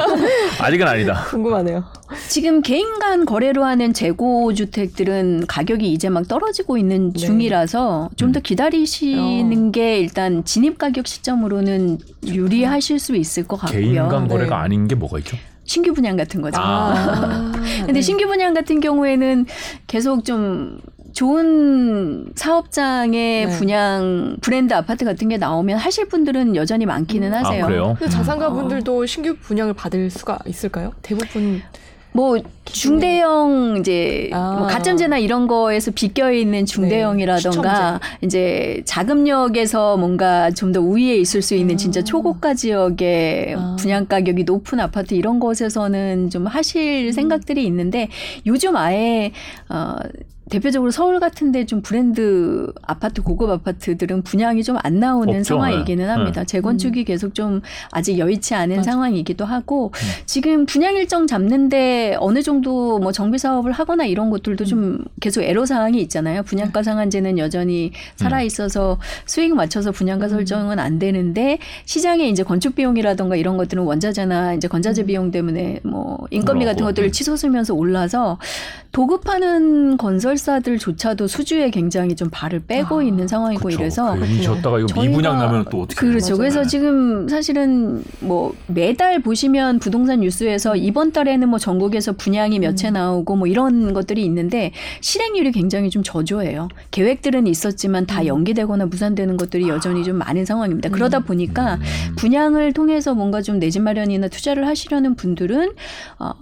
아직은 아니다. 궁금하네요. 지금 개인 간 거래로 하는 재고 주택들은 가격이 이제 막 떨어지고 있는 네. 중이라서 좀더 음. 기다리시는 어. 게 일단 진입 가격 시점으로는 유리하실 수 있을 것 같고요. 개인 간 거래가 네. 아닌 게 뭐가 있죠? 신규 분양 같은 거죠. 아. 근데 네. 신규 분양 같은 경우에는 계속 좀 좋은 사업장의 네. 분양 브랜드 아파트 같은 게 나오면 하실 분들은 여전히 많기는 음. 하세요. 아 그래요? 자산가분들도 신규 분양을 받을 수가 있을까요? 대부분 뭐 중대형 이제 아. 뭐 가점제나 이런 거에서 비껴 있는 중대형이라던가 이제 자금력에서 뭔가 좀 더 우위에 있을 수 있는 아. 진짜 초고가 지역의 아. 분양 가격이 높은 아파트 이런 곳에서는 좀 하실 음. 생각들이 있는데 요즘 아예 어 대표적으로 서울 같은데 좀 브랜드 아파트 고급 아파트들은 분양이 좀 안 나오는 없죠. 상황이기는 네. 합니다. 재건축이 계속 좀 아직 여의치 않은 맞아. 상황이기도 하고 음. 지금 분양 일정 잡는데 어느 정도 뭐 정비 사업을 하거나 이런 것들도 좀 계속 애로 사항이 있잖아요. 분양가 상한제는 여전히 살아 있어서 수익 맞춰서 분양가 음. 설정은 안 되는데 시장에 이제 건축 비용이라던가 이런 것들은 원자재나 이제 건자재 음. 비용 때문에 뭐 인건비 같은 것들을 네. 치솟으면서 올라서 도급하는 건설 사들조차도 수주에 굉장히 좀 발을 빼고 아, 있는 상황이고 그쵸. 이래서 그 이미 졌다가 이거 미분양 나면 또 어떻게? 그렇죠. 맞아요. 그래서 지금 사실은 뭐 매달 보시면 부동산 뉴스에서 이번 달에는 뭐 전국에서 분양이 몇채 음. 나오고 뭐 이런 것들이 있는데 실행률이 굉장히 좀 저조해요. 계획들은 있었지만 다 음. 연기되거나 무산되는 것들이 여전히 좀 많은 상황입니다. 음. 그러다 보니까 음. 분양을 통해서 뭔가 좀 내 집 마련이나 투자를 하시려는 분들은 어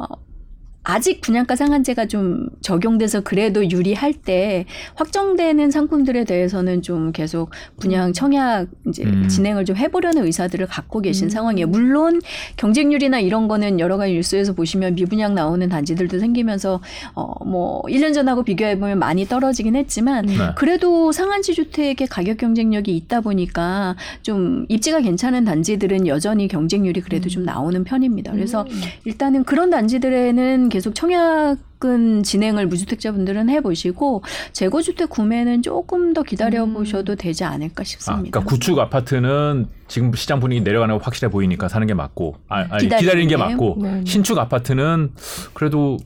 아직 분양가 상한제가 좀 적용돼서 그래도 유리할 때 확정되는 상품들에 대해서는 좀 계속 분양 청약 이제 음. 진행을 좀 해보려는 의사들을 갖고 계신 음. 상황이에요. 물론 경쟁률이나 이런 거는 여러 가지 뉴스에서 보시면 미분양 나오는 단지들도 생기면서 어뭐 1년 전하고 비교해 보면 많이 떨어지긴 했지만 음. 네. 그래도 상한지 주택의 가격 경쟁력이 있다 보니까 좀 입지가 괜찮은 단지들은 여전히 경쟁률이 그래도 좀 나오는 편입니다. 그래서 음. 일단은 그런 단지들에는 계속 청약은 진행을 무주택자분들은 해보시고 재고주택 구매는 조금 더 기다려 보셔도 되지 않을까 아, 싶습니다. 그러니까 구축 아파트는 지금 시장 분위기 내려가는 거 확실해 보이니까 사는 게 맞고, 아, 아니, 기다리는 기다리는 게 게. 맞고, 네. 신축 아파트는 그래도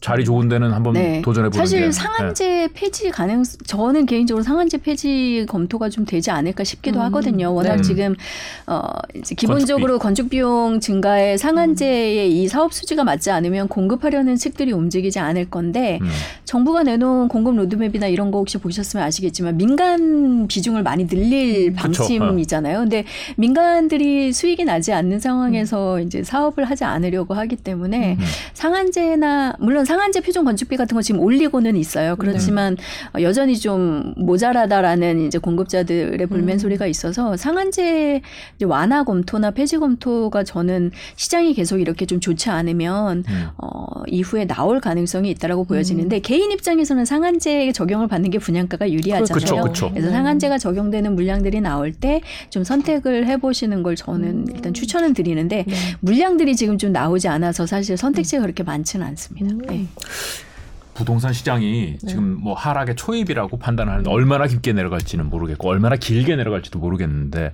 자리 좋은 데는 한번 네. 도전해 보는 사실 게. 네. 상한제 폐지 가능 저는 개인적으로 상한제 폐지 검토가 좀 되지 않을까 싶기도 음, 하거든요. 워낙 네. 지금 어 이제 기본적으로 건축 비용 증가에 상한제의 이 사업 수지가 맞지 않으면 공급하려는 측들이 움직이지 않을 건데 음. 정부가 내놓은 공급 로드맵이나 이런 거 혹시 보셨으면 아시겠지만 민간 비중을 많이 늘릴 음. 방침이잖아요. 근데 민간들이 수익이 나지 않는 음. 상황에서 이제 사업을 하지 않으려고 하기 때문에 음. 상한제나 물론 상한제 표준 건축비 같은 거 지금 올리고는 있어요. 그렇지만 어, 여전히 좀 모자라다라는 이제 공급자들의 불맨 음. 소리가 있어서 상한제 완화 검토나 폐지 검토가 저는 시장이 계속 이렇게 좀 좋지 않으면 음. 어, 이후에 나올 가능성이 있다라고 보여지는데 개인 입장에서는 상한제 적용을 받는 게 분양가가 유리하잖아요. 그쵸, 그쵸. 그래서 상한제가 적용되는 물량들이 나올 때 좀 선택을 해보시는 걸 저는 일단 추천은 드리는데 네. 물량들이 지금 좀 나오지 않아서 사실 선택지가 그렇게 많지는 않습니다. 음. 네. 부동산 시장이 네. 지금 뭐 하락의 초입이라고 판단하는데 얼마나 깊게 내려갈지는 모르겠고 얼마나 길게 내려갈지도 모르겠는데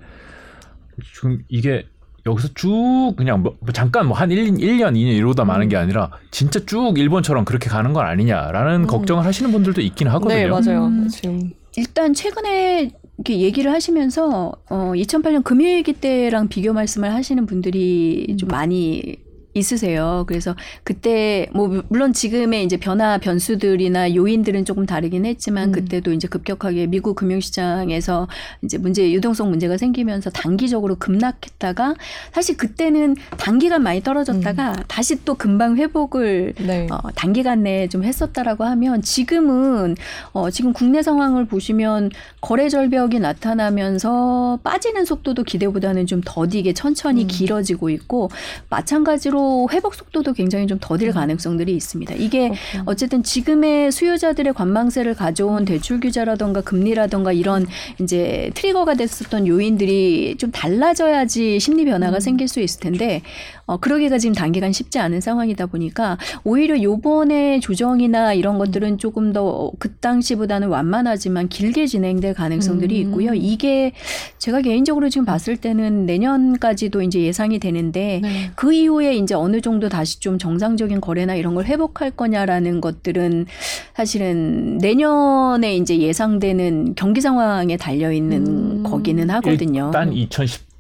지금 이게 여기서 쭉 그냥 뭐 잠깐 뭐 한 1, 1년, 2년 이러다 마는 게 아니라 진짜 쭉 일본처럼 그렇게 가는 건 아니냐라는 음. 걱정을 하시는 분들도 있긴 하거든요. 네, 맞아요. 음. 지금 일단 최근에 이렇게 얘기를 하시면서 어 2008년 금융위기 때랑 비교 말씀을 하시는 분들이 좀 많이 있으세요. 그래서 그때 뭐 물론 지금의 이제 변화 변수들이나 요인들은 조금 다르긴 했지만 음. 그때도 이제 급격하게 미국 금융시장에서 이제 문제 유동성 문제가 생기면서 단기적으로 급락했다가 사실 그때는 단기간 많이 떨어졌다가 다시 또 금방 회복을 네. 어, 단기간 내에 좀 했었다라고 하면 지금은 어, 지금 국내 상황을 보시면 거래 절벽이 나타나면서 빠지는 속도도 기대보다는 좀 더디게 천천히 음. 길어지고 있고 마찬가지로 회복 속도도 굉장히 좀 더딜 가능성들이 있습니다. 이게 그렇구나. 어쨌든 지금의 수요자들의 관망세를 가져온 대출 규제라던가 금리라던가 이런 이제 트리거가 됐었던 요인들이 좀 달라져야지 심리 변화가 음. 생길 수 있을 텐데 어, 그러기가 지금 단기간 쉽지 않은 상황이다 보니까 오히려 요번에 조정이나 이런 것들은 조금 더 그 당시보다는 완만하지만 길게 진행될 가능성들이 음. 있고요. 이게 제가 개인적으로 지금 봤을 때는 내년까지도 이제 예상이 되는데 네. 그 이후에 이제 어느 정도 다시 좀 정상적인 거래나 이런 걸 회복할 거냐라는 것들은 사실은 내년에 이제 예상되는 경기 상황에 달려 있는 음. 거기는 하거든요. 일단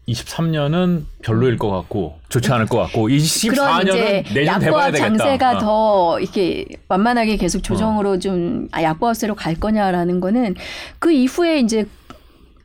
2023년은 별로일 것 같고 좋지 않을 것 같고 그런 24년은 이제 내년 돼봐야 되겠다. 장세가 어. 더 이렇게 완만하게 계속 조정으로 좀 아, 약보합세로 갈 거냐라는 거는 그 이후에 이제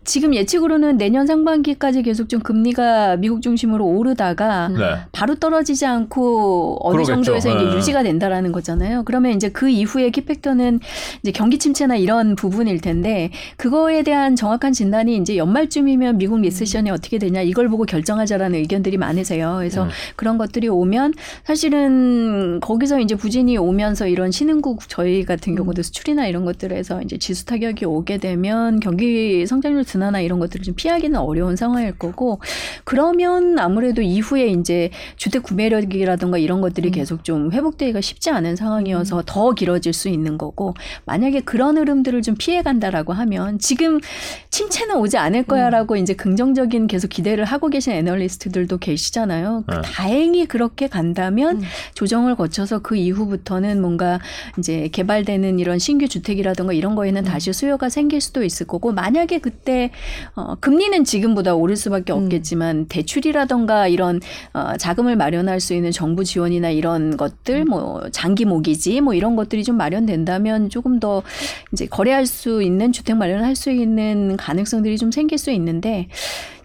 지금 예측으로는 내년 상반기까지 계속 좀 금리가 미국 중심으로 오르다가 음. 네. 바로 떨어지지 않고 어느 그러겠죠. 정도에서 이제 네. 유지가 된다라는 거잖아요. 그러면 이제 그 이후에 키팩터는 이제 경기 침체나 이런 부분일 텐데 그거에 대한 정확한 진단이 이제 연말쯤이면 미국 리세션이 어떻게 되냐 이걸 보고 결정하자라는 의견들이 많으세요. 그래서 음. 그런 것들이 오면 사실은 거기서 이제 부진이 오면서 이런 신흥국 저희 같은 경우도 수출이나 이런 것들에서 이제 지수 타격이 오게 되면 경기 성장률 둔화나 이런 것들을 좀 피하기는 어려운 상황일 거고 그러면 아무래도 이후에 이제 주택 구매력이라든가 이런 것들이 음. 계속 좀 회복되기가 쉽지 않은 상황이어서 더 길어질 수 있는 거고 만약에 그런 흐름들을 좀 피해 간다라고 하면 지금 침체는 오지 않을 거야라고 이제 긍정적인 계속 기대를 하고 계신 애널리스트들도 계시잖아요. 그 네. 다행히 그렇게 간다면 음. 조정을 거쳐서 그 이후부터는 뭔가 이제 개발되는 이런 신규 주택이라든가 이런 거에는 다시 수요가 생길 수도 있을 거고 만약에 그때 어, 금리는 지금보다 오를 수밖에 음. 없겠지만 대출이라든가 이런 어, 자금을 마련할 수 있는 정부 지원이나 이런 것들 뭐 장기 모기지 뭐 이런 것들이 좀 마련된다면 조금 더 이제 거래할 수 있는 주택 마련을 할수 있는 가능성들이 좀 생길 수 있는데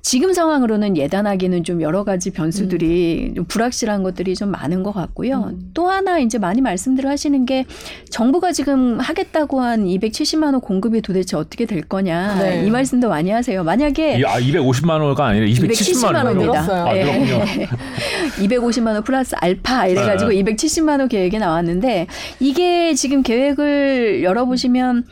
지금 상황으로는 예단하기는 좀 여러 가지 변수들이 좀 불확실한 것들이 좀 많은 것 같고요. 음. 또 하나 이제 많이 말씀들 하시는 게 정부가 지금 하겠다고 한 270만 원 공급이 도대체 어떻게 될 거냐 네. 이 말씀도 많이 하세요. 만약에 이- 아, 250만 원가 아니라 270만 270만 원이요. 원입니다. 아, 예. 그렇군요. 250만 원 플러스 알파 이래가지고 네. 270만 원 계획이 나왔는데 이게 지금 계획을 열어보시면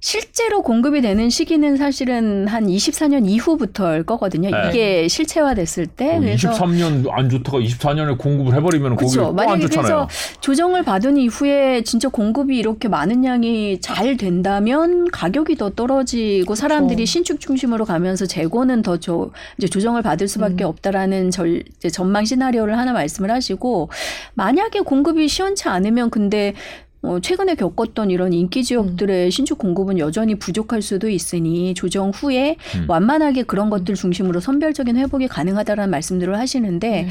실제로 공급이 되는 시기는 사실은 한 24년 이후부터일 거거든요. 네. 이게 실체화됐을 때. 어, 그래서 23년 안 좋다가 24년에 공급을 해버리면 거기 그렇죠. 또안 만약에 좋잖아요. 그래서 조정을 받은 이후에 진짜 공급이 이렇게 많은 양이 잘 된다면 가격이 더 떨어지고 사람들이 그렇죠. 신축 중심으로 가면서 재고는 더 조, 이제 조정을 받을 수밖에 음. 없다라는 절, 이제 전망 시나리오를 하나 말씀을 하시고 만약에 공급이 시원치 않으면 근데 어, 최근에 겪었던 이런 인기 지역들의 신축 공급은 여전히 부족할 수도 있으니 조정 후에 음. 완만하게 그런 것들 중심으로 선별적인 회복이 가능하다라는 말씀들을 하시는데 네.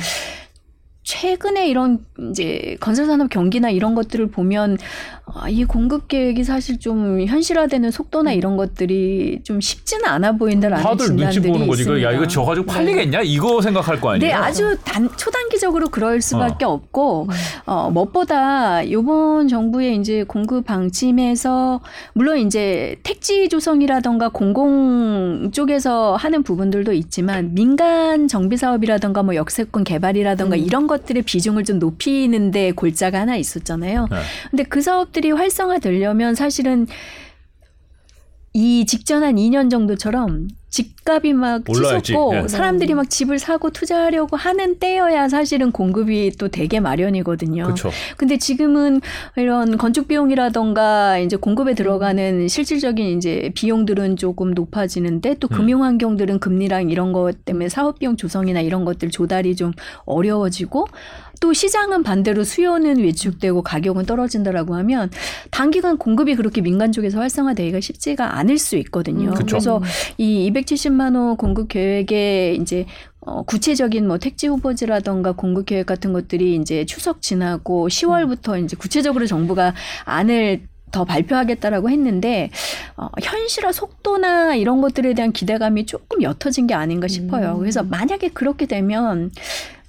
최근에 이런 이제 건설산업 경기나 이런 것들을 보면 아, 이 공급 계획이 사실 좀 현실화되는 속도나 이런 것들이 좀 쉽지는 않아 보인다라는 다들 눈치 보는 거지. 있습니다. 야 이거 저 가지고 팔리겠냐? 이거 생각할 거 아니에요. 네, 아주 단, 초단기적으로 그럴 수밖에 없고, 음. 어, 무엇보다 요번 정부의 이제 공급 방침에서, 물론 이제 택지 조성이라던가 공공 쪽에서 하는 부분들도 있지만, 민간 정비 사업이라던가 뭐 역세권 개발이라던가 음. 이런 것 들의 비중을 좀 높이는데 골자가 하나 있었잖아요. 네. 근데 그 사업들이 활성화되려면 사실은 이 직전 한 2년 정도처럼 집값이 막 올라야지. 치솟고 예. 사람들이 막 집을 사고 투자하려고 하는 때여야 사실은 공급이 또 되게 마련이거든요. 그렇죠. 근데 지금은 이런 건축 비용이라던가 이제 공급에 들어가는 실질적인 이제 비용들은 조금 높아지는데 또 음. 금융 환경들은 금리랑 이런 것 때문에 사업 비용 조성이나 이런 것들 조달이 좀 어려워지고 또 시장은 반대로 수요는 위축되고 가격은 떨어진다라고 하면 단기간 공급이 그렇게 민간 쪽에서 활성화되기가 쉽지가 않을 수 있거든요. 음, 그쵸. 그래서 이 270만 호 공급 계획에 이제 어, 구체적인 뭐 택지 후보지라던가 공급 계획 같은 것들이 이제 추석 지나고 10월부터 이제 구체적으로 정부가 안을 더 발표하겠다라고 했는데 어, 현실화 속도나 이런 것들에 대한 기대감이 조금 옅어진 게 아닌가 싶어요. 음. 그래서 만약에 그렇게 되면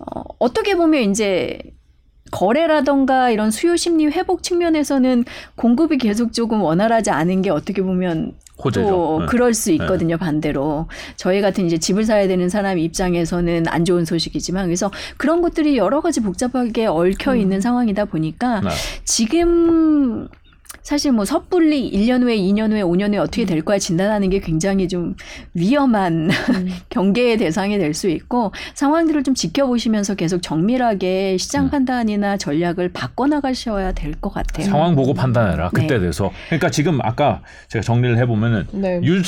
어, 어떻게 보면 이제 거래라던가 이런 수요 심리 회복 측면에서는 공급이 계속 조금 원활하지 않은 게 어떻게 보면 호재죠. 또 네. 그럴 수 있거든요 반대로 저희 같은 이제 집을 사야 되는 사람 입장에서는 안 좋은 소식이지만 그래서 그런 것들이 여러 가지 복잡하게 얽혀 있는 음. 상황이다 보니까 네. 지금 사실 뭐 섣불리 1년 후에 2년 후에 5년 후에 어떻게 될 거야 진단하는 게 굉장히 좀 위험한 음. 경계의 대상이 될 수 있고 상황들을 좀 지켜보시면서 계속 정밀하게 시장 음. 판단이나 전략을 바꿔나가셔야 될 것 같아요. 상황 보고 판단해라. 네. 그때 돼서. 그러니까 지금 아까 제가 정리를 해보면은 네. 유,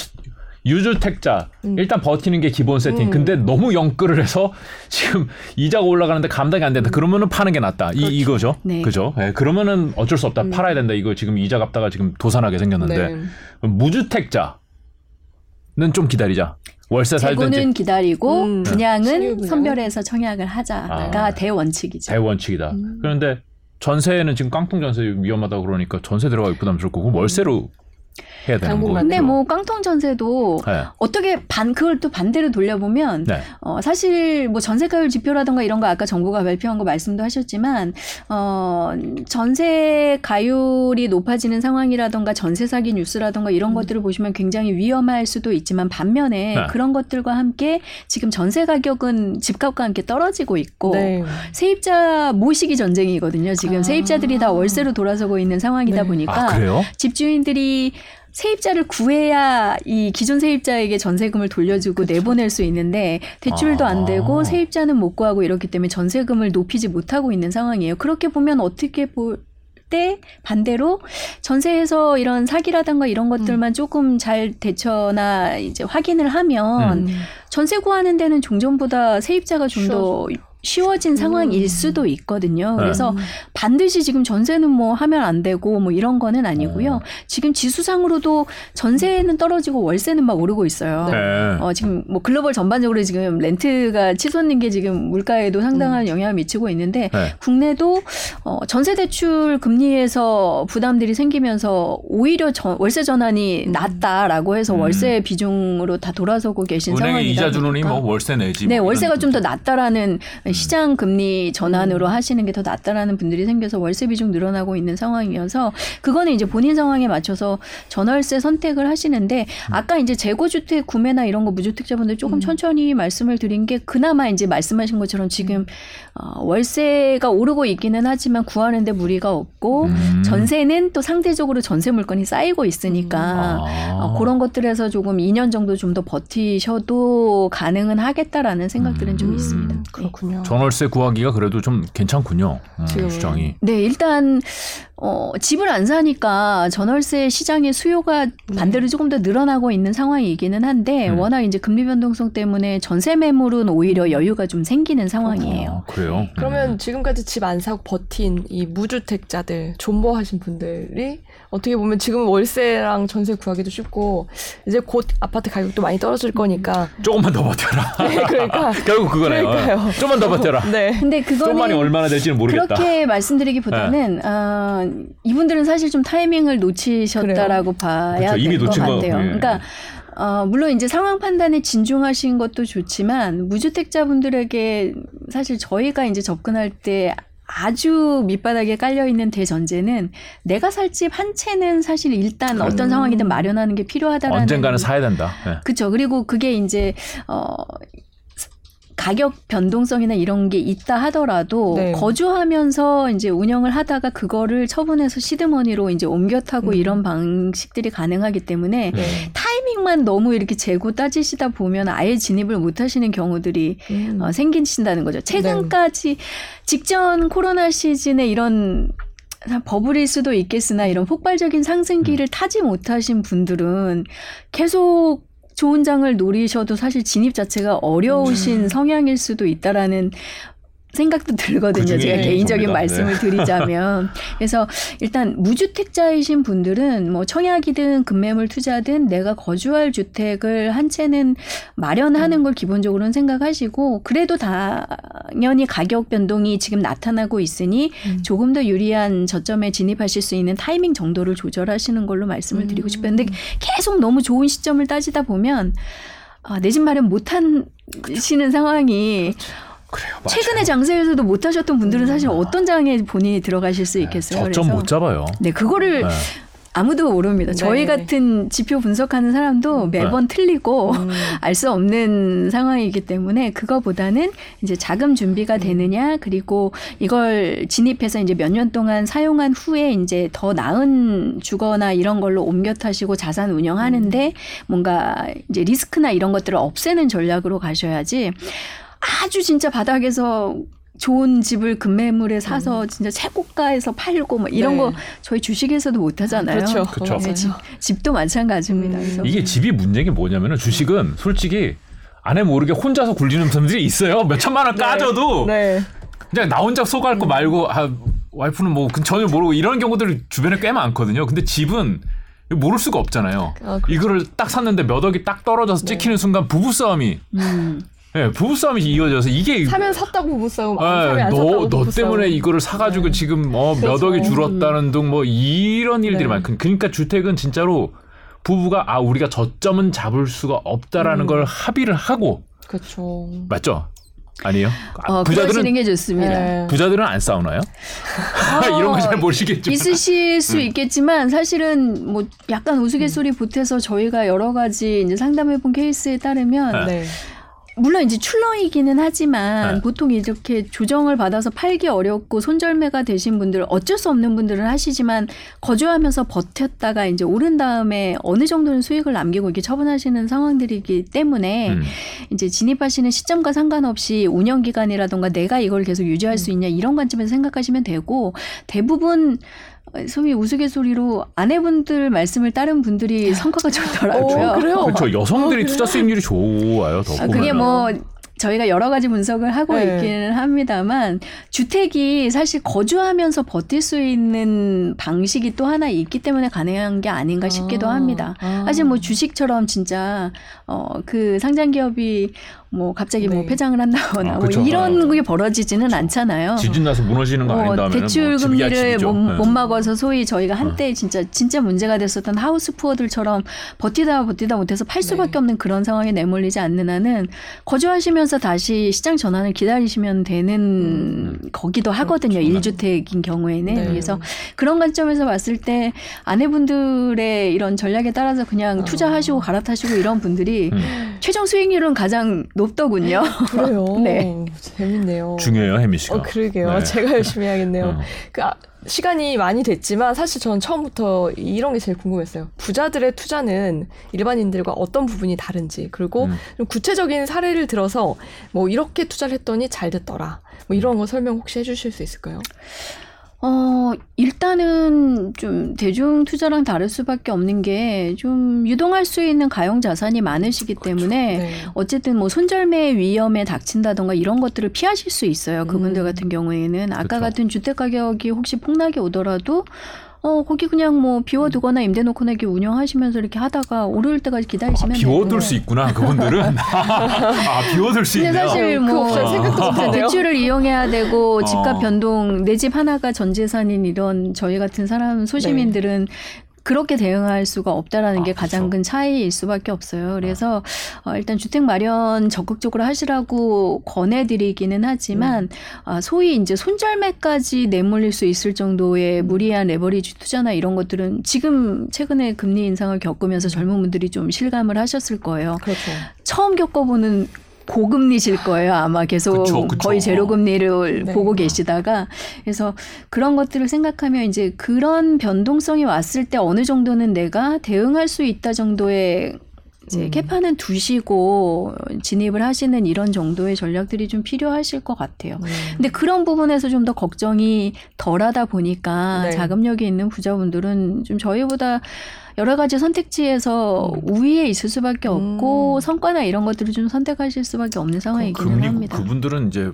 유주택자 음. 일단 버티는 게 기본 세팅. 음. 근데 너무 영끌을 해서 지금 이자가 올라가는데 감당이 안 된다. 그러면은 파는 게 낫다. 이 이거죠. 네. 그죠? 예, 그러면은 어쩔 수 없다. 음. 팔아야 된다. 이거 지금 이자 갚다가 지금 도산하게 생겼는데 네. 무주택자는 좀 기다리자. 월세 살든지 재고는 기다리고 음. 분양은 신유 분양은? 선별해서 청약을 하자가 아. 대원칙이죠. 대원칙이다. 음. 그런데 전세는 지금 깡통 전세 위험하다 그러니까 전세 들어가기 부담스럽고 그럼 월세로 해야 되는. 당분간 근데 뭐 깡통 전세도 네. 어떻게 반 그걸 또 반대로 돌려보면 네. 어 사실 뭐 전세가율 지표라던가 이런 거 아까 정부가 발표한 거 말씀도 하셨지만 어 전세 가율이 높아지는 상황이라던가 전세 사기 뉴스라던가 이런 음. 것들을 보시면 굉장히 위험할 수도 있지만 반면에 네. 그런 것들과 함께 지금 전세 가격은 집값과 함께 떨어지고 있고 네. 세입자 모시기 전쟁이거든요. 지금 아. 세입자들이 다 월세로 돌아서고 있는 상황이다 네. 보니까 아 그래요? 집주인들이 세입자를 구해야 이 기존 세입자에게 전세금을 돌려주고 내보낼 수 있는데 대출도 안 되고 아. 세입자는 못 구하고 이렇기 때문에 전세금을 높이지 못하고 있는 상황이에요. 그렇게 보면 어떻게 볼때 반대로 전세에서 이런 사기라든가 이런 것들만 조금 잘 대처나 이제 확인을 하면 음. 전세 구하는 데는 종전보다 세입자가 좀더 쉬워진 상황일 음. 수도 있거든요. 네. 그래서 반드시 지금 전세는 뭐 하면 안 되고 뭐 이런 거는 아니고요. 어. 지금 지수상으로도 전세는 떨어지고 월세는 막 오르고 있어요. 네. 어, 지금 뭐 글로벌 전반적으로 지금 렌트가 치솟는 게 지금 물가에도 상당한 영향을 미치고 있는데 네. 국내도 어, 전세 대출 금리에서 부담들이 생기면서 오히려 전- 월세 전환이 낮다라고 해서 음. 월세 비중으로 다 돌아서고 계신 상황이다 이자 주느니 보니까 뭐 월세 내지. 네, 뭐 월세가 이런 좀더 낮다라는 시장 금리 전환으로 하시는 게 더 낫다라는 분들이 생겨서 월세 비중 늘어나고 있는 상황이어서 그거는 이제 본인 상황에 맞춰서 전월세 선택을 하시는데 아까 이제 재고주택 구매나 이런 거 무주택자분들 조금 음. 천천히 말씀을 드린 게 그나마 이제 말씀하신 것처럼 지금 어, 월세가 오르고 있기는 하지만 구하는데 무리가 없고 음. 전세는 또 상대적으로 전세 물건이 쌓이고 있으니까 아. 어, 그런 것들에서 조금 2년 정도 좀 더 버티셔도 가능은 하겠다라는 생각들은 좀 음, 있습니다. 네. 그렇군요. 전월세 구하기가 그래도 좀 괜찮군요. 음, 지금은. 시장이. 네, 일단 어, 집을 안 사니까 전월세 시장의 수요가 반대로 조금 더 늘어나고 있는 상황이기는 한데 음. 워낙 이제 금리 변동성 때문에 전세 매물은 오히려 여유가 좀 생기는 상황이에요. 아, 그래요? 그러면 음. 지금까지 집 안 사고 버틴 이 무주택자들 존버하신 분들이 어떻게 보면 지금 월세랑 전세 구하기도 쉽고 이제 곧 아파트 가격도 많이 떨어질 거니까 조금만 더 버텨라. 네, 그러니까 결국 그거네요. 그러니까요. 조금만 더 버텨라. 네. 근데 좀만이 그거는 얼마나 될지는 모르겠다. 네. 그렇게 말씀드리기보다는 어, 이분들은 사실 좀 타이밍을 놓치셨다라고 봐야 그렇죠. 이미 될것 놓친 거, 같아요. 예. 그러니까 어, 물론 이제 상황 판단에 진중하신 것도 좋지만 무주택자분들에게 사실 저희가 이제 접근할 때 아주 밑바닥에 깔려 있는 대전제는 내가 살 집 한 채는 사실 일단 어떤 음. 상황이든 마련하는 게 필요하다라는 언젠가는 사야 된다. 예. 그렇죠. 그리고 그게 이제 어 가격 변동성이나 이런 게 있다 하더라도 네. 거주하면서 이제 운영을 하다가 그거를 처분해서 시드머니로 이제 옮겨 타고 음. 이런 방식들이 가능하기 때문에 네. 타이밍 타이밍만 너무 이렇게 재고 따지시다 보면 아예 진입을 못 하시는 경우들이 음. 어, 생기신다는 거죠. 최근까지 직전 코로나 시즌에 이런 버블일 수도 있겠으나 이런 폭발적인 상승기를 타지 못하신 분들은 계속 좋은 장을 노리셔도 사실 진입 자체가 어려우신 성향일 수도 있다라는 생각도 들거든요. 그중에 제가 개인적인 겁니다. 말씀을 네. 드리자면. 그래서 일단 무주택자이신 분들은 뭐 청약이든 급매물 투자든 내가 거주할 주택을 한 채는 마련하는 걸 기본적으로는 생각하시고 그래도 당연히 가격 변동이 지금 나타나고 있으니 음. 조금 더 유리한 저점에 진입하실 수 있는 타이밍 정도를 조절하시는 걸로 말씀을 드리고 음. 싶어요. 근데 계속 너무 좋은 시점을 따지다 보면 아, 내 집 마련 못 하시는 상황이 그 래요. 맞아요. 최근에 장세에서도 못 하셨던 분들은 사실 어떤 장에 본인이 들어가실 수 있겠어요. 저점 못 잡아요. 네, 그거를 네. 아무도 모릅니다. 저희 네. 같은 지표 분석하는 사람도 매번 틀리고 음. 알수 없는 상황이기 때문에 그거보다는 이제 자금 준비가 되느냐 그리고 이걸 진입해서 이제 몇 년 동안 사용한 후에 이제 더 나은 주거나 이런 걸로 옮겨 타시고 자산 운영하는데 뭔가 이제 리스크나 이런 것들을 없애는 전략으로 가셔야지 아주 진짜 바닥에서 좋은 집을 급매물에 사서 진짜 최고가에서 팔고 뭐 이런 네. 거 저희 주식에서도 못 하잖아요. 그렇죠. 그렇죠. 네, 집, 집도 마찬가지입니다. 음. 그래서 이게 집이 문제인 게 뭐냐면은 주식은 솔직히 안에 모르게 혼자서 굴리는 사람들이 있어요. 몇 천만 원 까져도 네. 그냥 나 혼자 속할 거 말고 아 와이프는 뭐 전혀 모르고 이런 경우들 주변에 꽤 많거든요. 근데 집은 모를 수가 없잖아요. 아, 그렇죠. 이거를 딱 샀는데 몇 억이 딱 떨어져서 네. 찍히는 순간 부부 싸움이 음. 예, 부부 싸움이 이어져서 이게 사면 샀다고 부부싸움, 안 예, 사면 안 너. 때문에 이거를 사가지고 네. 지금 어, 몇. 억이 줄었다는 등 뭐 이런 일들이 네. 많고 그러니까 주택은 진짜로 부부가 아 우리가 저점은 잡을 수가 없다라는 음. 걸 합의를 하고 그렇죠. 맞죠? 아니에요? 아, 어, 부자들은 그러시는 게 좋습니다. 네. 부자들은 안 싸우나요? 이런 거 잘 모르시겠지만 있으실 수 음. 있겠지만 사실은 뭐 약간 우스갯소리 보태서 저희가 여러 가지 이제 상담해본 케이스에 따르면 네. 네. 물론 이제 출렁이기는 하지만 네. 보통 이렇게 조정을 받아서 팔기 어렵고 손절매가 되신 분들 어쩔 수 없는 분들은 하시지만 거주하면서 버텼다가 이제 오른 다음에 어느 정도는 수익을 남기고 이렇게 처분하시는 상황들이기 때문에 음. 이제 진입하시는 시점과 상관없이 운영 기간이라던가 내가 이걸 계속 유지할 수 있냐 이런 관점에서 생각하시면 되고 대부분 소위 우스갯소리로 아내분들 말씀을 따른 분들이 성과가 좋더라고요. 어, 그래요? 그렇죠. 여성들이 어, 투자 수익률이 좋아요. 더 아, 그게. 뭐 저희가 여러 가지 분석을 하고 네. 있기는 합니다만 주택이 사실 거주하면서 버틸 수 있는 방식이 또 하나 있기 때문에 가능한 게 아닌가 싶기도 아, 합니다. 아. 사실 뭐 주식처럼 진짜 어 그 상장 기업이 뭐 갑자기 뭐 네. 폐장을 한다거나 아, 뭐 그쵸. 이런 아. 게 벌어지지는 않잖아요. 지진 나서 무너지는 거 어, 아닌다면 대출 뭐 집이야 금리를. 못, 네. 못 막아서 소위 저희가 한때 진짜 진짜 문제가 됐었던 하우스 푸어들처럼 버티다 버티다 못해서 팔 수밖에 네. 없는 그런 상황에 내몰리지 않는 한은 거주하시면서 다시 시장 전환을 기다리시면 되는 거기도 하거든요. 그렇죠. 일 1주택인 경우에는 네. 그래서 그런 관점에서 봤을 때 아내분들의 이런 전략에 따라서 그냥 어. 투자하시고 갈아타시고 이런 분들이 음. 최종 수익률은 가장 높더군요. 그래요. 네. 재밌네요. 중요해요, 혜미 씨가. 어, 그러게요. 네. 제가 열심히 해야겠네요. 어. 그, 아, 시간이 많이 됐지만 사실 전 처음부터 이런 게 제일 궁금했어요. 부자들의 투자는 일반인들과 어떤 부분이 다른지 그리고 음. 좀 구체적인 사례를 들어서 뭐 이렇게 투자를 했더니 잘 됐더라. 뭐 이런 거 설명 혹시 해주실 수 있을까요? 어, 일단은 좀 대중 투자랑 다를 수밖에 없는 게 좀 유동할 수 있는 가용 자산이 많으시기 때문에 네. 어쨌든 뭐 손절매 위험에 닥친다던가 이런 것들을 피하실 수 있어요. 그분들 음. 같은 경우에는 아까 그쵸. 같은 주택 가격이 혹시 폭락이 오더라도 어, 거기 그냥 뭐 비워두거나 임대 놓고 내기 운영하시면서 이렇게 하다가 오를 때까지 아, 기다리시면 비워둘 되고. 수 있구나 그분들은. 아 비워둘 수 근데 있네요. 사실 그뭐 옵션 생각도 못했네요. 대출을 이용해야 되고 집값 어. 변동 내 집 하나가 전 재산인 이런 저희 같은 사람 소시민들은 그렇게 대응할 수가 없다라는 게 아, 가장 그렇죠. 큰 차이일 수밖에 없어요. 그래서 어, 일단 주택 마련 적극적으로 하시라고 권해드리기는 하지만 아, 소위 이제 손절매까지 내몰릴 수 있을 정도의 무리한 레버리지 투자나 이런 것들은 지금 최근에 금리 인상을 겪으면서 젊은 분들이 좀 실감을 하셨을 거예요. 그렇죠. 처음 겪어보는 고금리실 거예요. 아마 계속 그쵸, 그쵸. 거의 제로 금리를 네. 보고 계시다가 그래서 그런 것들을 생각하면 이제 그런 변동성이 왔을 때 어느 정도는 내가 대응할 수 있다 정도의 이제 음. 개판은 두시고 진입을 하시는 이런 정도의 전략들이 좀 필요하실 것 같아요. 음. 근데 그런 부분에서 좀 더 걱정이 덜하다 보니까 네. 자금력이 있는 부자분들은 좀 저희보다 여러 가지 선택지에서 음. 우위에 있을 수밖에 없고 음. 성과나 이런 것들을 좀 선택하실 수밖에 없는 상황이기는 금리 합니다. 그분들은 이제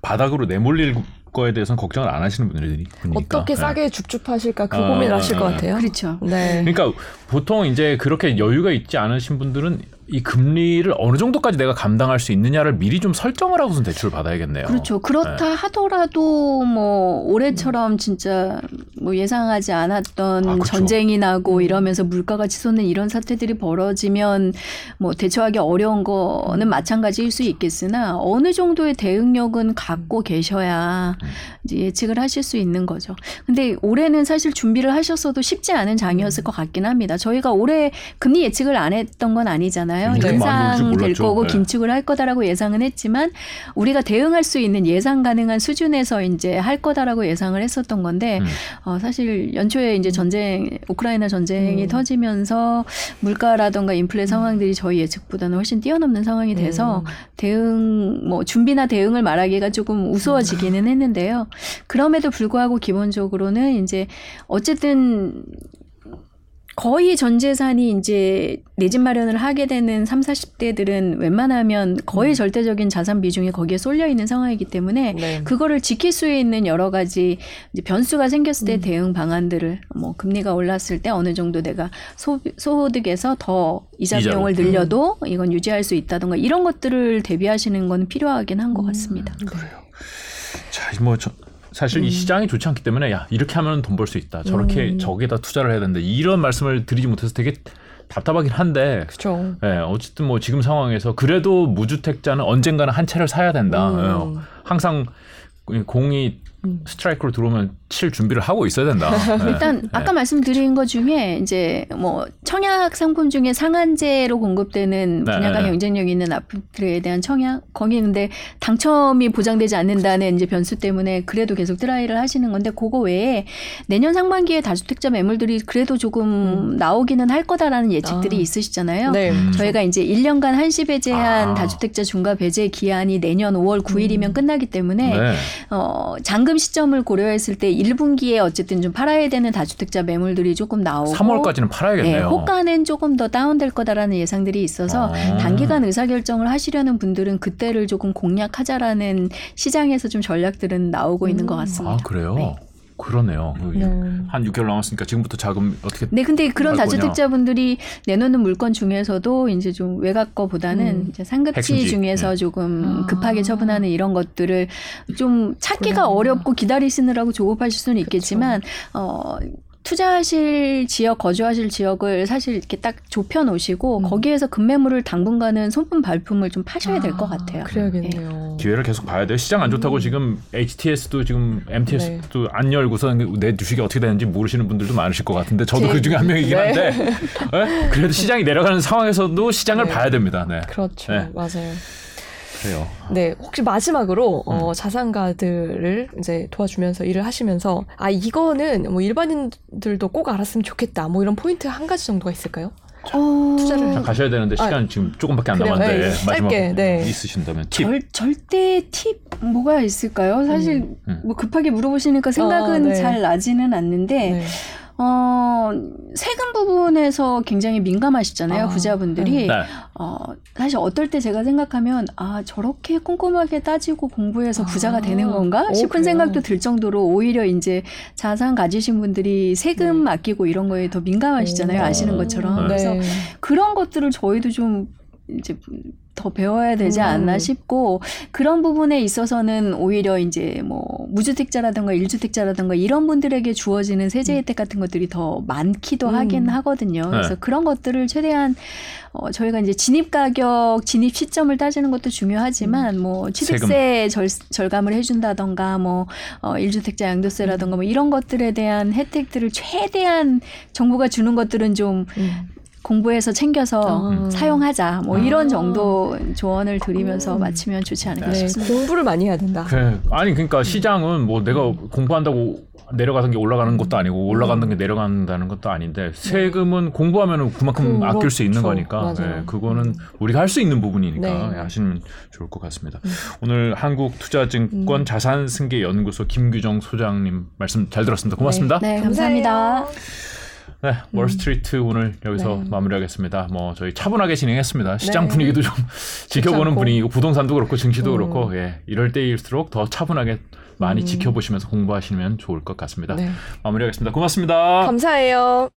바닥으로 내몰릴 거에 대해서는 걱정을 안 하시는 분들이 분이니까. 어떻게 네. 싸게 줍줍하실까 그 아, 고민을 하실 아, 것 아. 같아요. 그렇죠. 네. 그러니까 보통 이제 그렇게 여유가 있지 않으신 분들은 이 금리를 어느 정도까지 내가 감당할 수 있느냐를 미리 좀 설정을 하고선 대출을 받아야겠네요. 그렇죠. 그렇다 네. 하더라도 뭐 올해처럼 진짜 뭐 예상하지 않았던 아, 그쵸. 전쟁이 나고 이러면서 물가가 치솟는 이런 사태들이 벌어지면 뭐 대처하기 어려운 거는 마찬가지일 수 있겠으나 어느 정도의 대응력은 갖고 계셔야 이제 예측을 하실 수 있는 거죠. 근데 올해는 사실 준비를 하셨어도 쉽지 않은 장이었을 것 같긴 합니다. 저희가 올해 금리 예측을 안 했던 건 아니잖아요. 오를 줄 인상될. 거고 네. 긴축을 할 거다라고 예상은 했지만 우리가 대응할 수 있는 예상 가능한 수준에서 이제 할 거다라고 예상을 했었던 건데 음. 어, 사실 연초에 이제 전쟁 우크라이나 전쟁이 음. 터지면서 물가라던가 인플레 상황들이 저희 예측보다는 훨씬 뛰어넘는 상황이 돼서 음. 대응 뭐 준비나 대응을 말하기가 조금 우스워지기는 했는데요. 그럼에도 불구하고 기본적으로는 이제 어쨌든 거의 전 재산이 이제 내 집 마련을 하게 되는 3, 40대들은 웬만하면 거의 절대적인 자산 비중이 거기에 쏠려 있는 상황이기 때문에 네. 그거를 지킬 수 있는 여러 가지 변수가 생겼을 때 음. 대응 방안들을 뭐 금리가 올랐을 때 어느 정도 내가 소, 소득에서 더 이자. 비용을 늘려도 이건 유지할 수 있다던가 이런 것들을 대비하시는 건 필요하긴 한 것 같습니다. 그래요. 자, 뭐 저, 사실 이 음. 시장이 좋지 않기 때문에 야 이렇게 하면 돈 벌 수 있다. 저렇게 음. 저기다 투자를 해야 된다. 이런 말씀을 드리지 못해서 되게 답답하긴 한데 그렇죠. 예, 어쨌든 뭐 지금 상황에서 그래도 무주택자는 언젠가는 한 채를 사야 된다. 음. 예, 항상 공이 음. 스트라이크로 들어오면 칠 준비를 하고 있어야 된다. 예. 일단 예. 아까 말씀드린 것 중에 이제 뭐 청약 상품 중에 상한제로 공급되는 네, 분야가 네, 네. 경쟁력 있는 아파트에 대한 청약 거기 근데 당첨이 보장되지 않는다는 이제 변수 때문에 그래도 계속 try를 하시는 건데 그거 외에 내년 상반기에 다주택자 매물들이 그래도 조금 음. 나오기는 할 거다라는 예측들이 아. 있으시잖아요. 네. 음. 저희가 이제 1년간 한시 배제한 아. 다주택자 중과 배제 기한이 내년 5월 9일이면 음. 끝나기 때문에 네. 어, 잔금 시점을 고려했을 때 1분기에 어쨌든 좀 팔아야 되는 다주택자 매물들이 조금 나오고 3월까지는 팔아야겠네요. 네, 호가는 조금 더 다운될 거다라는 예상들이 있어서 아. 단기간 의사결정을 하시려는 분들은 그때를 조금 공략하자라는 시장에서 좀 전략들은 나오고 있는 음. 것 같습니다. 아 그래요? 네. 그러네요. 네. 한 6개월 남았으니까 지금부터 자금 어떻게 네, 근데 그런. 다주택자분들이 내놓는 물건 중에서도 이제 좀 외곽 거보다는 음. 이제 상급지 핵심지. 중에서 네. 조금 아. 급하게 처분하는 이런 것들을 좀 찾기가 그렇구나. 어렵고 기다리시느라고 조급하실 수는 있겠지만 어 투자하실 지역, 거주하실 지역을 사실 이렇게 딱 좁혀 놓으시고 음. 거기에서 급매물을 당분간은 손품 발품을 좀 파셔야 될것 아, 같아요. 그래야겠네요. 기회를 계속 봐야 돼요. 시장 안 좋다고 지금 HTS도 지금 MTS도 안 열고서 내 주식이 어떻게 되는지 모르시는 분들도 많으실 것 같은데 저도 제- 그 중에 한 명이긴 네. 한데 예? 그래도 시장이 내려가는 상황에서도 시장을 네. 봐야 됩니다. 네. 그렇죠. 네. 맞아요. 그래요. 네, 혹시 마지막으로 어, 음. 자산가들을 이제 도와주면서 일을 하시면서 아 이거는 뭐 일반인들도 꼭 알았으면 좋겠다. 뭐 이런 포인트 한 가지 정도가 있을까요? 어, 투자를 자, 가셔야 되는데 시간 지금 조금밖에 안 그래요. 남았는데 네, 마지막 짧게, 네. 있으신다면 팁. 절, 절대 팁 뭐가 있을까요? 사실 음, 음. 뭐 급하게 물어보시니까 생각은 어, 네. 잘 나지는 않는데 네. 어, 세금 부분에서 굉장히 민감하시잖아요, 아, 부자분들이. 네. 어, 사실 어떨 때 제가 생각하면, 아, 저렇게 꼼꼼하게 따지고 공부해서 부자가 아, 되는 건가? 오, 싶은 그래요? 생각도 들 정도로 오히려 이제 자산 가지신 분들이 세금 네. 아끼고 이런 거에 더 민감하시잖아요, 오. 아시는 것처럼. 네. 그래서 네. 그런 것들을 저희도 좀 이제 더 배워야 되지 음. 않나 싶고 그런 부분에 있어서는 오히려 이제 뭐 무주택자라든가 일주택자라든가 이런 분들에게 주어지는 세제 음. 혜택 같은 것들이 더 많기도 음. 하긴 하거든요. 그래서 네. 그런 것들을 최대한 어 저희가 이제 진입 가격, 진입 시점을 따지는 것도 중요하지만 뭐 취득세 절, 절감을 해준다던가 뭐 어, 일주택자 양도세라던가 뭐 이런 것들에 대한 혜택들을 최대한 정부가 주는 것들은 좀 음. 공부해서 챙겨서 아. 사용하자 뭐 아. 이런 정도 조언을 드리면서 음. 마치면 좋지 않을까 네, 싶습니다. 공부를 많이 해야 된다. 그래. 아니 그러니까 시장은 뭐 내가 공부한다고 내려가는 게 올라가는 것도 아니고 올라가는 게 내려간다는 것도 아닌데 세금은 공부하면 그만큼. 아낄 수 있는 거니까. 예, 그거는 우리가 할 수 있는 부분이니까 네. 예, 하시면 좋을 것 같습니다. 음. 오늘 한국투자증권 음. 자산승계연구소 김규정 소장님 말씀 잘 들었습니다. 고맙습니다. 네, 감사해요. 감사합니다. 네, 월스트리트 오늘 여기서 네. 마무리하겠습니다. 뭐 저희 차분하게 진행했습니다. 시장 네. 분위기도 좀 지켜보는. 분위기고 부동산도 그렇고 증시도 음. 그렇고 예, 이럴 때일수록 더 차분하게 많이 음. 지켜보시면서 공부하시면 좋을 것 같습니다. 네. 마무리하겠습니다. 고맙습니다. 감사해요.